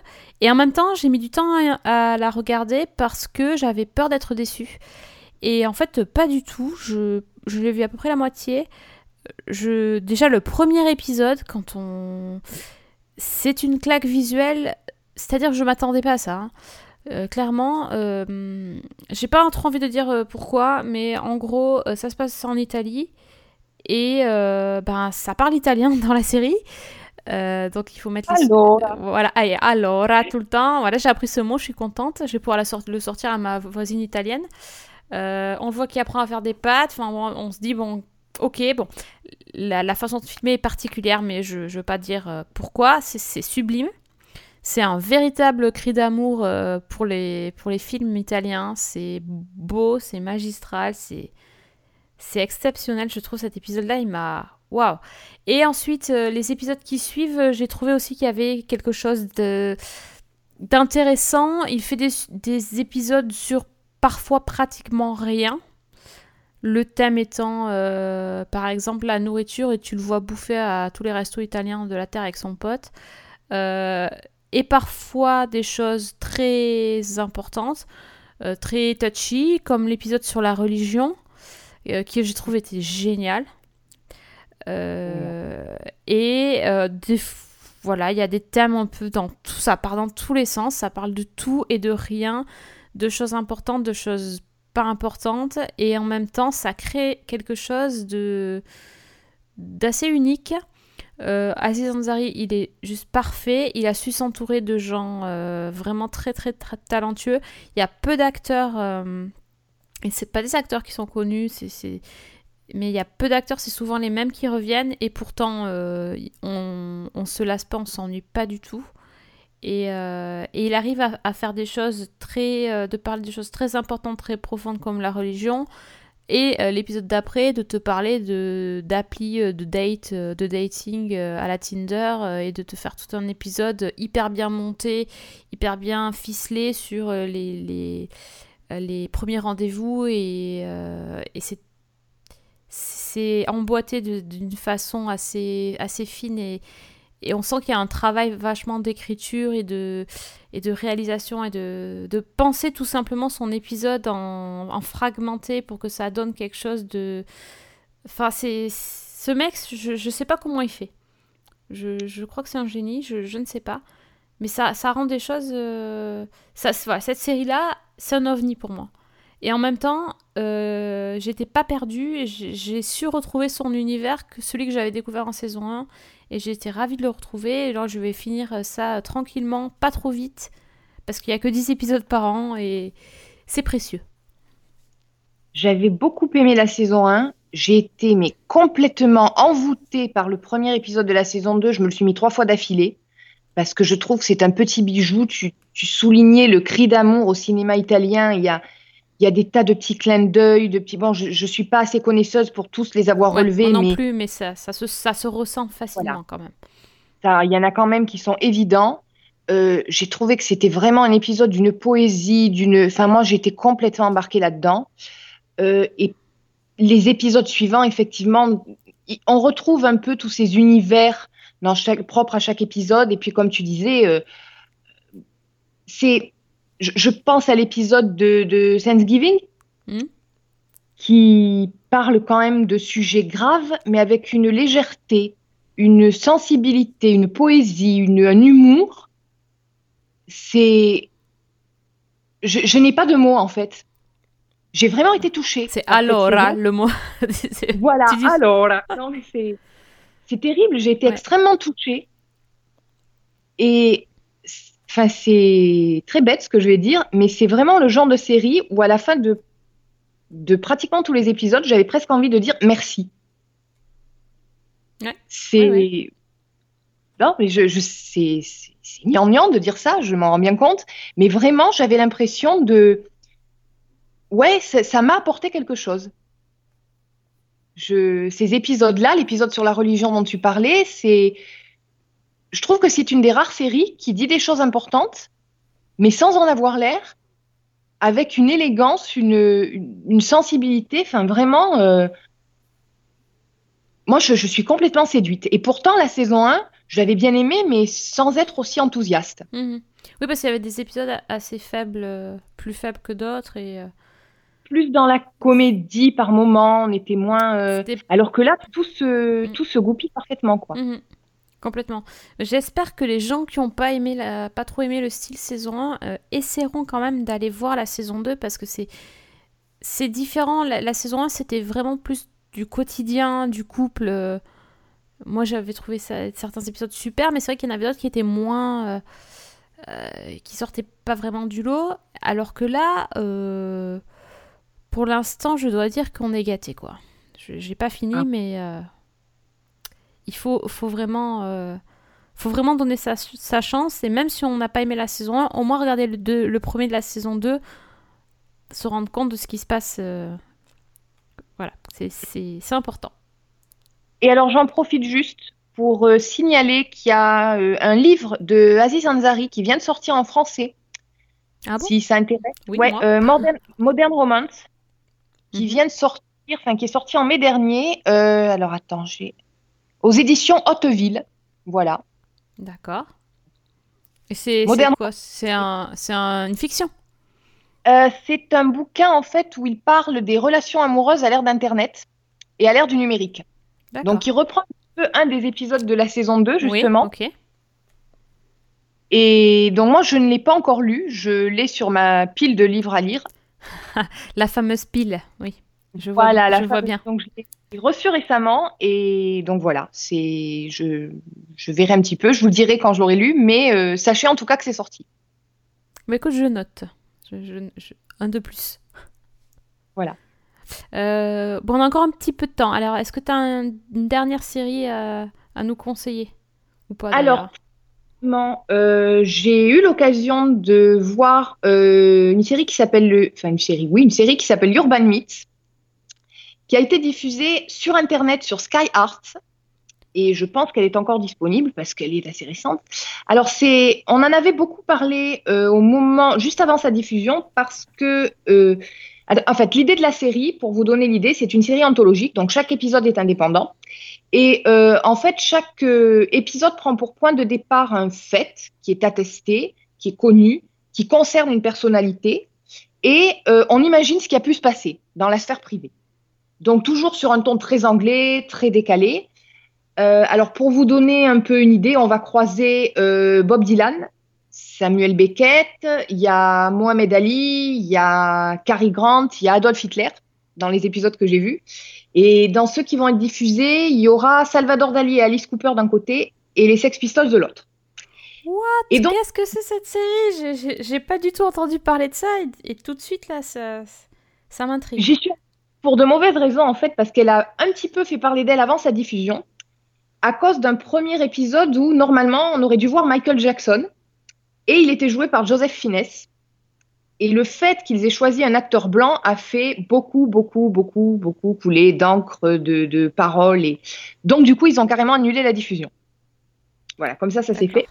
et en même temps, j'ai mis du temps à, la regarder parce que j'avais peur d'être déçue. Et en fait, pas du tout. Je, je l'ai vu à peu près la moitié. Je, déjà, le premier épisode, quand on. C'est une claque visuelle, c'est-à-dire que je m'attendais pas à ça. hein. Euh, clairement, euh, j'ai pas trop envie de dire pourquoi, mais en gros, ça se passe en Italie et ben ça parle italien [LAUGHS] dans la série. Euh, donc il faut mettre les- voilà allez, allora tout le temps. Voilà j'ai appris ce mot je suis contente. Je vais pouvoir la le sortir à ma voisine italienne. Euh, on le voit qu'il apprend à faire des pâtes. Enfin on se dit bon ok bon. La, la façon de filmer est particulière mais je, je veux pas dire euh, pourquoi. C'est sublime. C'est un véritable cri d'amour pour les pour les films italiens. C'est beau c'est magistral c'est c'est exceptionnel. Je trouve cet épisode là il m'a waouh et ensuite, euh, les épisodes qui suivent, euh, j'ai trouvé aussi qu'il y avait quelque chose d'intéressant. Il fait des, des épisodes sur parfois pratiquement rien. Le thème étant, euh, par exemple, la nourriture, et tu le vois bouffer à tous les restos italiens de la Terre avec son pote. Et parfois des choses très importantes, très touchy, comme l'épisode sur la religion, qui j'ai trouvé était génial. Euh, et euh, voilà, il y a des thèmes un peu dans tout ça, part dans tous les sens, ça parle de tout et de rien, de choses importantes, de choses pas importantes, et en même temps, ça crée quelque chose de d'assez unique. Euh, Aziz Ansari, il est juste parfait. Il a su s'entourer de gens vraiment très, très très talentueux. Il y a peu d'acteurs, euh, et c'est pas des acteurs qui sont connus, c'est- mais il y a peu d'acteurs, c'est souvent les mêmes qui reviennent, et pourtant euh, on, on se lasse pas, on s'ennuie pas du tout. Et, euh, et il arrive à, faire des choses très. euh, de parler des choses très importantes, très profondes comme la religion. Et l'épisode d'après, de te parler de d'appli de date, de dating à la Tinder, et de te faire tout un épisode hyper bien monté, hyper bien ficelé sur les, les, les premiers rendez-vous. Et, et c'est c'est emboîté d'une façon assez, assez fine et, et on sent qu'il y a un travail vachement d'écriture et de, et de réalisation et de, de penser tout simplement son épisode en, en fragmenté pour que ça donne quelque chose de... Enfin, c'est... Ce mec, je, je sais pas comment il fait. Je, je crois que c'est un génie, je, je ne sais pas. Mais ça, ça rend des choses. euh, ça, voilà, cette série-là, c'est un ovni pour moi. Et en même temps, euh, j'étais pas perdue j'ai su retrouver son univers, que celui que j'avais découvert en saison 1. Et j'étais ravie de le retrouver. Et là, je vais finir ça tranquillement, pas trop vite, parce qu'il y a que 10 épisodes par an et c'est précieux. J'avais beaucoup aimé la saison 1. J'ai été mais complètement envoûtée par le premier épisode de la saison 2. Je me le suis mis trois fois d'affilée parce que je trouve que c'est un petit bijou. Tu, tu soulignais le cri d'amour au cinéma italien. Il y a, il y a des tas de petits clins d'œil, de petits. Bon, je, je suis pas assez connaisseuse pour tous les avoir Ouais, relevés, moi non mais plus, mais ça, ça, se, ça se ressent facilement Voilà. quand même. il y en a quand même qui sont évidents. Euh, j'ai trouvé que c'était vraiment un épisode d'une poésie, d'une. Enfin, moi, j'étais complètement embarquée là-dedans. Euh, et les épisodes suivants, effectivement, on retrouve un peu tous ces univers dans chaque, propres à chaque épisode. Et puis, comme tu disais, euh, c'est. Je, je pense à l'épisode de, de Thanksgiving Mhm. qui parle quand même de sujets graves, mais avec une légèreté, une sensibilité, une poésie, une, un humour. C'est. Je, je n'ai pas de mots en fait. J'ai vraiment été touchée. C'est série. le mot. [LAUGHS] Voilà, dis- alors. Non, mais c'est, terrible. J'ai été Ouais. extrêmement touchée. Et enfin, c'est très bête ce que je vais dire, mais c'est vraiment le genre de série où à la fin de, de pratiquement tous les épisodes, j'avais presque envie de dire merci. Ouais. C'est. Ouais, Non, mais je, je, c'est, gnangnan de dire ça, je m'en rends bien compte. Mais vraiment, j'avais l'impression de. Ouais, ça, ça m'a apporté quelque chose. Je, ces épisodes-là, l'épisode sur la religion dont tu parlais, c'est. Je trouve que c'est une des rares séries qui dit des choses importantes, mais sans en avoir l'air, avec une élégance, une, une, une sensibilité, enfin vraiment. euh, Moi, je, je suis complètement séduite. Et pourtant, la saison 1, je l'avais bien aimée, mais sans être aussi enthousiaste. Mhm. Oui, parce qu'il y avait des épisodes assez faibles, euh, plus faibles que d'autres. Et, euh, Plus dans la comédie par moment, on était moins. euh, Alors que là, tout se, Mm. tout se goupille parfaitement, quoi. Mhm. Complètement. J'espère que les gens qui n'ont pas aimé la... pas trop aimé le style saison 1 euh, essaieront quand même d'aller voir la saison 2 parce que c'est c'est différent. La, la saison 1 c'était vraiment plus du quotidien, du couple. euh. Moi j'avais trouvé ça, certains épisodes super, mais c'est vrai qu'il y en avait d'autres qui étaient moins. euh, qui sortaient pas vraiment du lot. Alors que là, pour l'instant, je dois dire qu'on est gâté quoi. J'ai pas fini, Ah. mais. Il faut, faut vraiment euh, faut vraiment donner sa, sa chance et même si on n'a pas aimé la saison 1 au moins regarder le, deux- le premier de la saison 2 se rendre compte de ce qui se passe euh, voilà c'est- important Et alors, j'en profite juste pour euh, signaler qu'il y a euh, un livre de Aziz Ansari qui vient de sortir en français, ah bon? Si ça intéresse. Oui, ouais, euh, Modern, Modern Romance, qui Mhm. vient de sortir, enfin, qui est sorti en mai dernier. Alors, attends, j'ai. Aux éditions Hauteville. Voilà. d'accord et c'est quoi? C'est un, c'est un- une fiction? Euh, c'est un bouquin, en fait, où il parle des relations amoureuses à l'ère d'Internet et à l'ère du numérique. Donc, il reprend un peu un des épisodes de la saison 2, Oui, justement. ok Et donc, moi, je ne l'ai pas encore lu. Je l'ai sur ma pile de livres à lire. [LAUGHS] la fameuse pile oui je vois, Voilà, la je vois fameuse- bien Donc, je l'ai reçu récemment. Et donc, voilà. C'est, je, je verrai un petit peu. Je vous le dirai quand je l'aurai lu. Mais euh, sachez en tout cas que c'est sorti. Mais écoute, je note. Je- je- je- un de plus. Voilà. Euh, bon, on a encore un petit peu de temps. Alors, est-ce que tu as une dernière série à, à nous conseiller Ou pas Alors, euh, j'ai eu l'occasion de voir euh, une série qui s'appelle le, enfin une série, oui, une série qui s'appelle Urban Myths, qui a été diffusée sur Internet sur Sky Arts, et je pense qu'elle est encore disponible parce qu'elle est assez récente. Alors c'est, on en avait beaucoup parlé euh, au moment, juste avant sa diffusion, parce que, euh, en fait, l'idée de la série, pour vous donner l'idée, c'est une série anthologique, donc chaque épisode est indépendant. Et euh, en fait, chaque épisode prend pour point de départ un fait qui est attesté, qui est connu, qui concerne une personnalité, et on imagine ce qui a pu se passer dans la sphère privée. Donc toujours sur un ton très anglais, très décalé. Euh, alors pour vous donner un peu une idée, on va croiser euh, Bob Dylan, Samuel Beckett, il y a Mohamed Ali, il y a Cary Grant, il y a Adolf Hitler dans les épisodes que j'ai vus. Et dans ceux qui vont être diffusés, il y aura Salvador Dali et Alice Cooper d'un côté et les Sex Pistols de l'autre. What? Et donc- Qu'est-ce que c'est cette série? J'ai pas du tout entendu parler de ça et, et tout de suite là, ça, ça m'intrigue. J'y suis pour de mauvaises raisons en fait, parce qu'elle a un petit peu fait parler d'elle avant sa diffusion, à cause d'un premier épisode où normalement on aurait dû voir Michael Jackson, et il était joué par Joseph Fiennes. Et le fait qu'ils aient choisi un acteur blanc a fait beaucoup, beaucoup, beaucoup, beaucoup couler d'encre, de, paroles. Et... Donc du coup, ils ont carrément annulé la diffusion. Voilà, comme ça, ça s'est fait.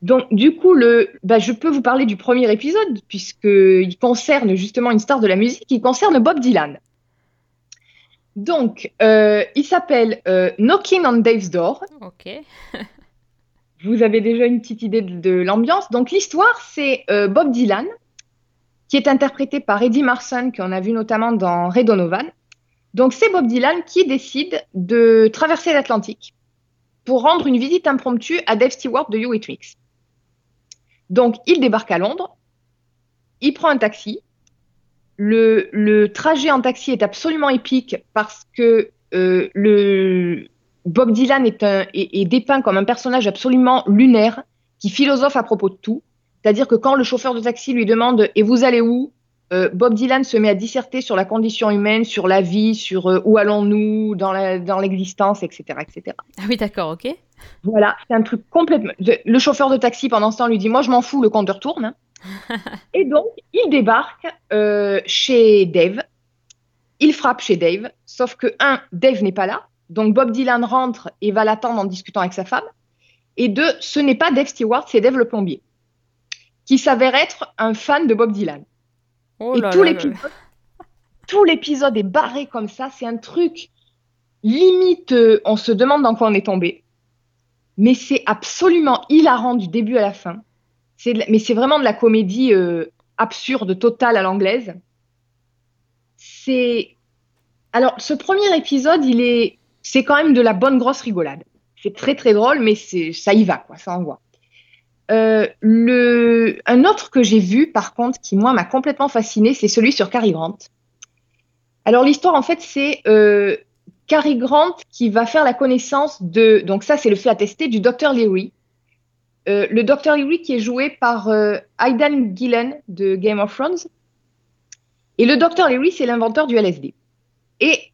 Donc, du coup, le, bah, je peux vous parler du premier épisode, puisqu'il concerne justement une star de la musique, il concerne Bob Dylan. Donc, euh, il s'appelle euh, Knocking on Dave's Door. Ok. [LAUGHS] Vous avez déjà une petite idée de, de l'ambiance. Donc, l'histoire, c'est euh, Bob Dylan, qui est interprété par Eddie Marson, qu'on a vu notamment dans Ray Donovan. Donc, c'est Bob Dylan qui décide de traverser l'Atlantique pour rendre une visite impromptue à Dave Stewart de You It Mix. Donc, il débarque à Londres, il prend un taxi. Le, le trajet en taxi est absolument épique parce que euh, le, Bob Dylan est, un, est, est dépeint comme un personnage absolument lunaire qui philosophe à propos de tout. C'est-à-dire que quand le chauffeur de taxi lui demande Et vous allez où Euh, Bob Dylan se met à disserter sur la condition humaine, sur la vie, sur euh, où allons-nous dans l'existence, etc., etc. Ah oui, d'accord, ok. Voilà, c'est un truc complètement. Le le chauffeur de taxi, pendant ce temps, lui dit Moi, je m'en fous, le compteur tourne. [LAUGHS] Et donc, il débarque euh, chez Dave. Il frappe chez Dave, sauf que, un, Dave n'est pas là. Donc, Bob Dylan rentre et va l'attendre en discutant avec sa femme. Et deux, ce n'est pas Dave Stewart, c'est Dave le plombier, qui s'avère être un fan de Bob Dylan. Oh Et tout l'épisode, [LAUGHS] tout l'épisode est barré comme ça. C'est un truc limite. euh, on se demande dans quoi on est tombé. Mais c'est absolument hilarant du début à la fin. Mais c'est vraiment de la comédie euh, absurde totale à l'anglaise. C'est alors ce premier épisode, il est, c'est quand même de la bonne grosse rigolade. C'est très très drôle, mais c'est ça y va quoi, ça envoie. Euh, le... Un autre que j'ai vu, par contre, qui moi m'a complètement fasciné, c'est celui sur Cary Grant. Alors l'histoire, en fait, c'est euh, Cary Grant qui va faire la connaissance de, donc ça c'est le fait attesté, du docteur Leary. Euh, le docteur Leary qui est joué par euh, Aidan Gillen de Game of Thrones. Et le docteur Leary, c'est l'inventeur du LSD. Et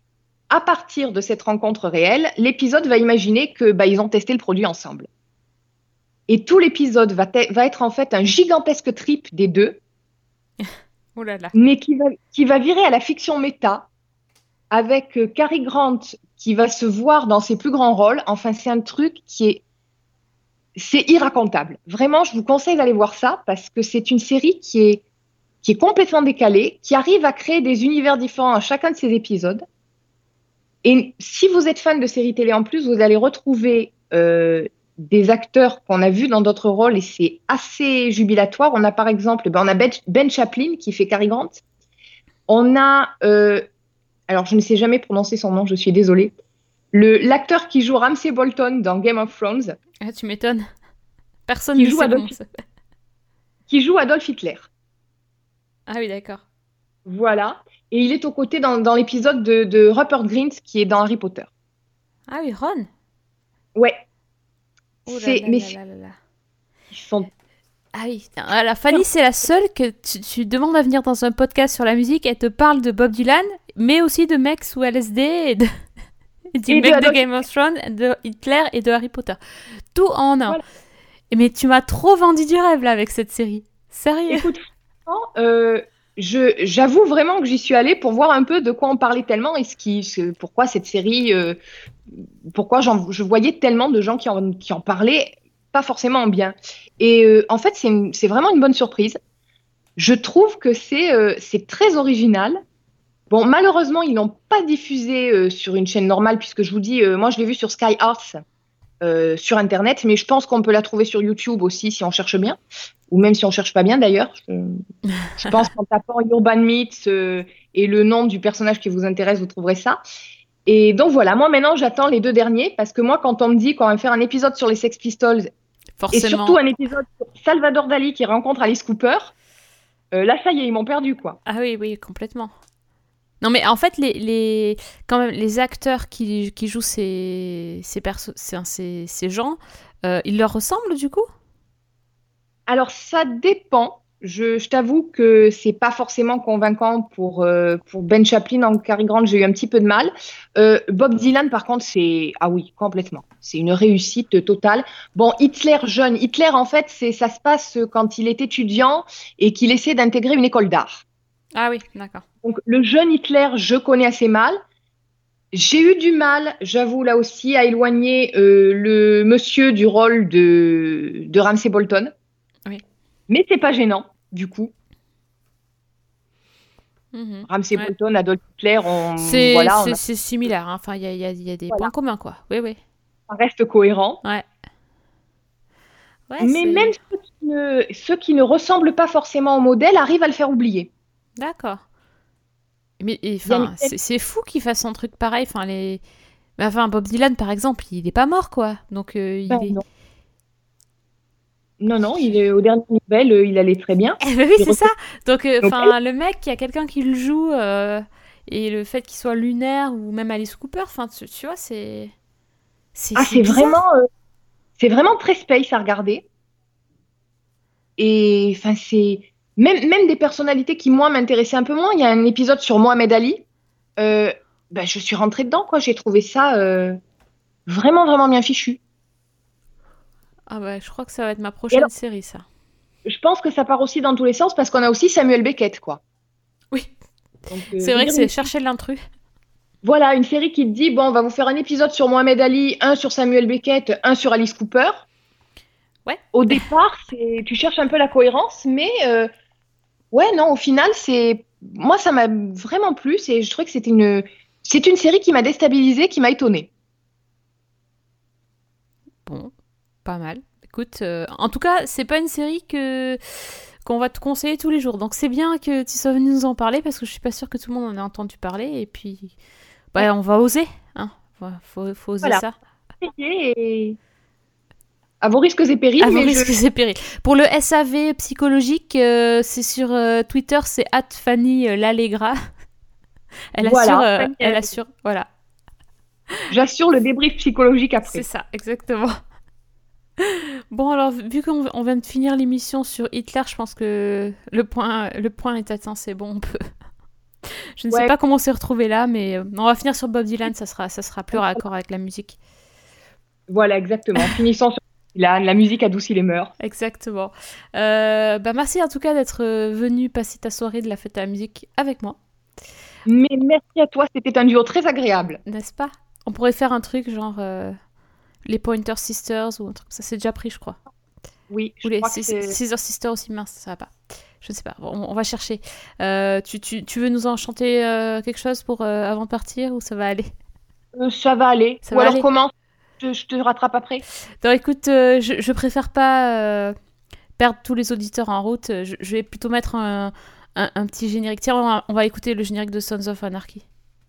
à partir de cette rencontre réelle, l'épisode va imaginer que bah, ils ont testé le produit ensemble. Et tout l'épisode va, être en fait un gigantesque trip des deux, [LAUGHS] Oh là là. mais qui va, qui va virer à la fiction méta, avec euh, Cary Grant qui va se voir dans ses plus grands rôles. Enfin, c'est un truc qui est. C'est irracontable. Vraiment, je vous conseille d'aller voir ça parce que c'est une série qui est, qui est complètement décalée, qui arrive à créer des univers différents à chacun de ses épisodes. Et si vous êtes fan de séries télé en plus, vous allez retrouver euh, des acteurs qu'on a vus dans d'autres rôles et c'est assez jubilatoire. On a par exemple, ben, on a Ben, Ben Chaplin qui fait Cary Grant. On a, euh, alors je ne sais jamais prononcer son nom, je suis désolée. Le l'acteur qui joue Ramsay Bolton dans Game of Thrones, Ah, tu m'étonnes. Personne ne joue Adolf qui joue Adolf Hitler. Ah oui, d'accord. Voilà. Et il est aux côtés dans, dans l'épisode de, de Rupert Grint qui est dans Harry Potter. Ah oui, Ron. Ouais. Oh C'est- là mais là c'est- là là là. Ils sont Ah oui. Ah, la Fanny, c'est la seule que tu, tu demandes à venir dans un podcast sur la musique. Elle te parle de Bob Dylan, mais aussi de mecs sous LSD et de, et [LAUGHS] du Et mec de, Game of Thrones, de Hitler et de Harry Potter. Tout en un. Voilà. Mais tu m'as trop vendu du rêve là avec cette série. Sérieux. Écoute, euh, je, j'avoue vraiment que j'y suis allée pour voir un peu de quoi on parlait tellement et ce qui, ce- pourquoi cette série, euh, pourquoi j'en, je voyais tellement de gens qui en, qui en parlaient, pas forcément en bien. Et euh, en fait, c'est, vraiment une bonne surprise. Je trouve que c'est, euh, c'est très original. Bon, malheureusement, ils l'ont pas diffusé euh, sur une chaîne normale, puisque je vous dis, euh, moi, je l'ai vu sur Sky Arts euh, sur Internet, mais je pense qu'on peut la trouver sur YouTube aussi si on cherche bien, ou même si on cherche pas bien d'ailleurs. Je, je [LAUGHS] pense qu'en tapant Urban Myths, et le nom du personnage qui vous intéresse, vous trouverez ça. Et donc voilà, moi maintenant j'attends les deux derniers parce que moi quand on me dit qu'on va faire un épisode sur les Sex Pistols et surtout un épisode sur Salvador Dali qui rencontre Alice Cooper, là ça y est, ils m'ont perdu quoi. Ah oui, oui, complètement. Non, mais en fait, les, les, quand même, les acteurs qui, qui jouent ces, ces, ces, ces, gens, euh, ils leur ressemblent du coup? Alors ça dépend. Je, je t'avoue que c'est pas forcément convaincant pour, euh, pour Ben Chaplin en Cary Grant, j'ai eu un petit peu de mal. Euh, Bob Dylan, par contre, c'est ah oui, complètement. C'est une réussite totale. Bon, Hitler jeune, Hitler en fait, ça se passe quand il est étudiant et qu'il essaie d'intégrer une école d'art. Ah oui, d'accord. Donc le jeune Hitler, je connais assez mal. J'ai eu du mal, j'avoue là aussi, à éloigner euh, le monsieur du rôle de, de Ramsay Bolton. Oui. Mais c'est pas gênant, du coup. Mhm. Ramsay Ouais. Bolton, Adolf Hitler, on, C'est voilà, on c'est- a- c'est similaire, hein. enfin, il y a, y y des Voilà. points communs, quoi. Oui, oui. ça reste cohérent. Ouais. Ouais, Mais c'est- même ceux qui, ne, ceux qui ne ressemblent pas forcément au modèle arrivent à le faire oublier. D'accord. Mais enfin, une- c'est c'est fou qu'il fasse un truc pareil. Enfin, les... enfin, Bob Dylan, par exemple, il est pas mort, quoi. Donc, euh, il Ben, est... non. non, non, il est au dernier nouvelle, euh, il allait très bien. [LAUGHS] Eh ben oui, c'est ça. Donc, euh, enfin, le mec, il y a quelqu'un qui le joue, et le fait qu'il soit lunaire ou même Alice Cooper, enfin, tu, tu vois, c'est. Ah, c'est vraiment, c'est vraiment très space à regarder. Et enfin, c'est même, même des personnalités qui moi m'intéressaient un peu moins. Il y a un épisode sur Mohamed Ali. Euh, ben, je suis rentrée dedans, quoi. J'ai trouvé ça euh, vraiment, vraiment bien fichu. Ah ouais, je crois que ça va être ma prochaine alors- série, ça. Je pense que ça part aussi dans tous les sens parce qu'on a aussi Samuel Beckett, quoi. Oui. Euh, C'est vrai que c'est chercher l'intrus. Voilà, une série qui te dit bon, on va vous faire un épisode sur Mohamed Ali, un sur Samuel Beckett, un sur Alice Cooper. Ouais. Au départ, tu cherches un peu la cohérence, mais euh, ouais, non, au final, c'est moi ça m'a vraiment plu et je trouvais que c'était une c'est une série qui m'a déstabilisée, qui m'a étonnée. Bon, pas mal. Écoute, euh, en tout cas, c'est pas une série que qu'on va te conseiller tous les jours. Donc c'est bien que tu sois venu nous en parler parce que je suis pas sûre que tout le monde en ait entendu parler. Et puis, bah, on va oser. Hein. Faut, faut oser Voilà. ça. Et à vos risques et périls, À vos mais je- risques et périls. Pour le SAV psychologique, euh, c'est sur euh, Twitter, c'est Fanny euh, Lallegra. [LAUGHS] Elle Voilà, assure, Fanny elle assure, voilà. j'assure le débrief psychologique après. C'est ça, exactement. [LAUGHS] Bon, alors, vu qu'on on vient de finir l'émission sur Hitler, je pense que le point, le point est atteint, c'est bon, on peut. [LAUGHS] Je ne sais pas comment on s'est retrouvé là, mais on va finir sur Bob Dylan, ça sera, ça sera plus raccord avec la musique. Voilà, exactement. Finissons la, la musique adoucit les mœurs. Exactement. Euh, bah, merci en tout cas d'être euh, venu passer ta soirée de la fête à la musique avec moi, Mais merci à toi, c'était un duo très agréable. n'est-ce pas? On pourrait faire un truc genre euh, les Pointer Sisters ou un truc, ça c'est déjà pris, je crois. Oui, je Ou les crois que Sisters aussi, mince, ça va pas. Je ne sais pas, Bon, on, on va chercher. Euh, tu, tu, tu veux nous en chanter euh, quelque chose pour avant de partir ou ça va aller? Ça va aller. Ça Ou va alors aller. comment je, je te rattrape après Non, écoute, euh, je, je préfère pas euh, perdre tous les auditeurs en route. Je, je vais plutôt mettre un, un, un petit générique. Tiens, on va, on va écouter le générique de Sons of Anarchy.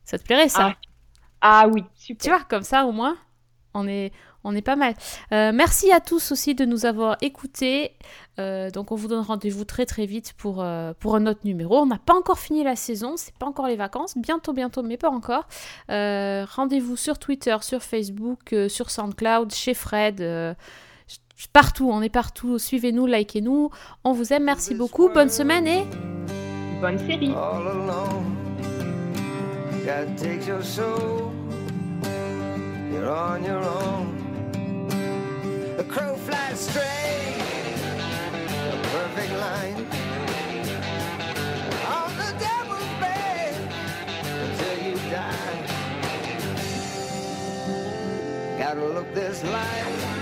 Ça te plairait ça? Ah oui, super. Tu vois, comme ça au moins, on est, on est pas mal. Euh, merci à tous aussi de nous avoir écoutés. Euh, donc on vous donne rendez-vous très très vite pour, euh, pour un autre numéro. On n'a pas encore fini la saison, c'est pas encore les vacances. Bientôt, bientôt, mais pas encore. Euh, rendez-vous sur Twitter, sur Facebook, euh, sur SoundCloud, chez Fred. euh, Partout, on est partout. Suivez-nous, likez-nous. On vous aime, merci beaucoup. Bonne semaine et bonne série. all alone. God takes your soul. You're on your own. The crow flies straight, a perfect line. On the devil's until you die. Gotta look this life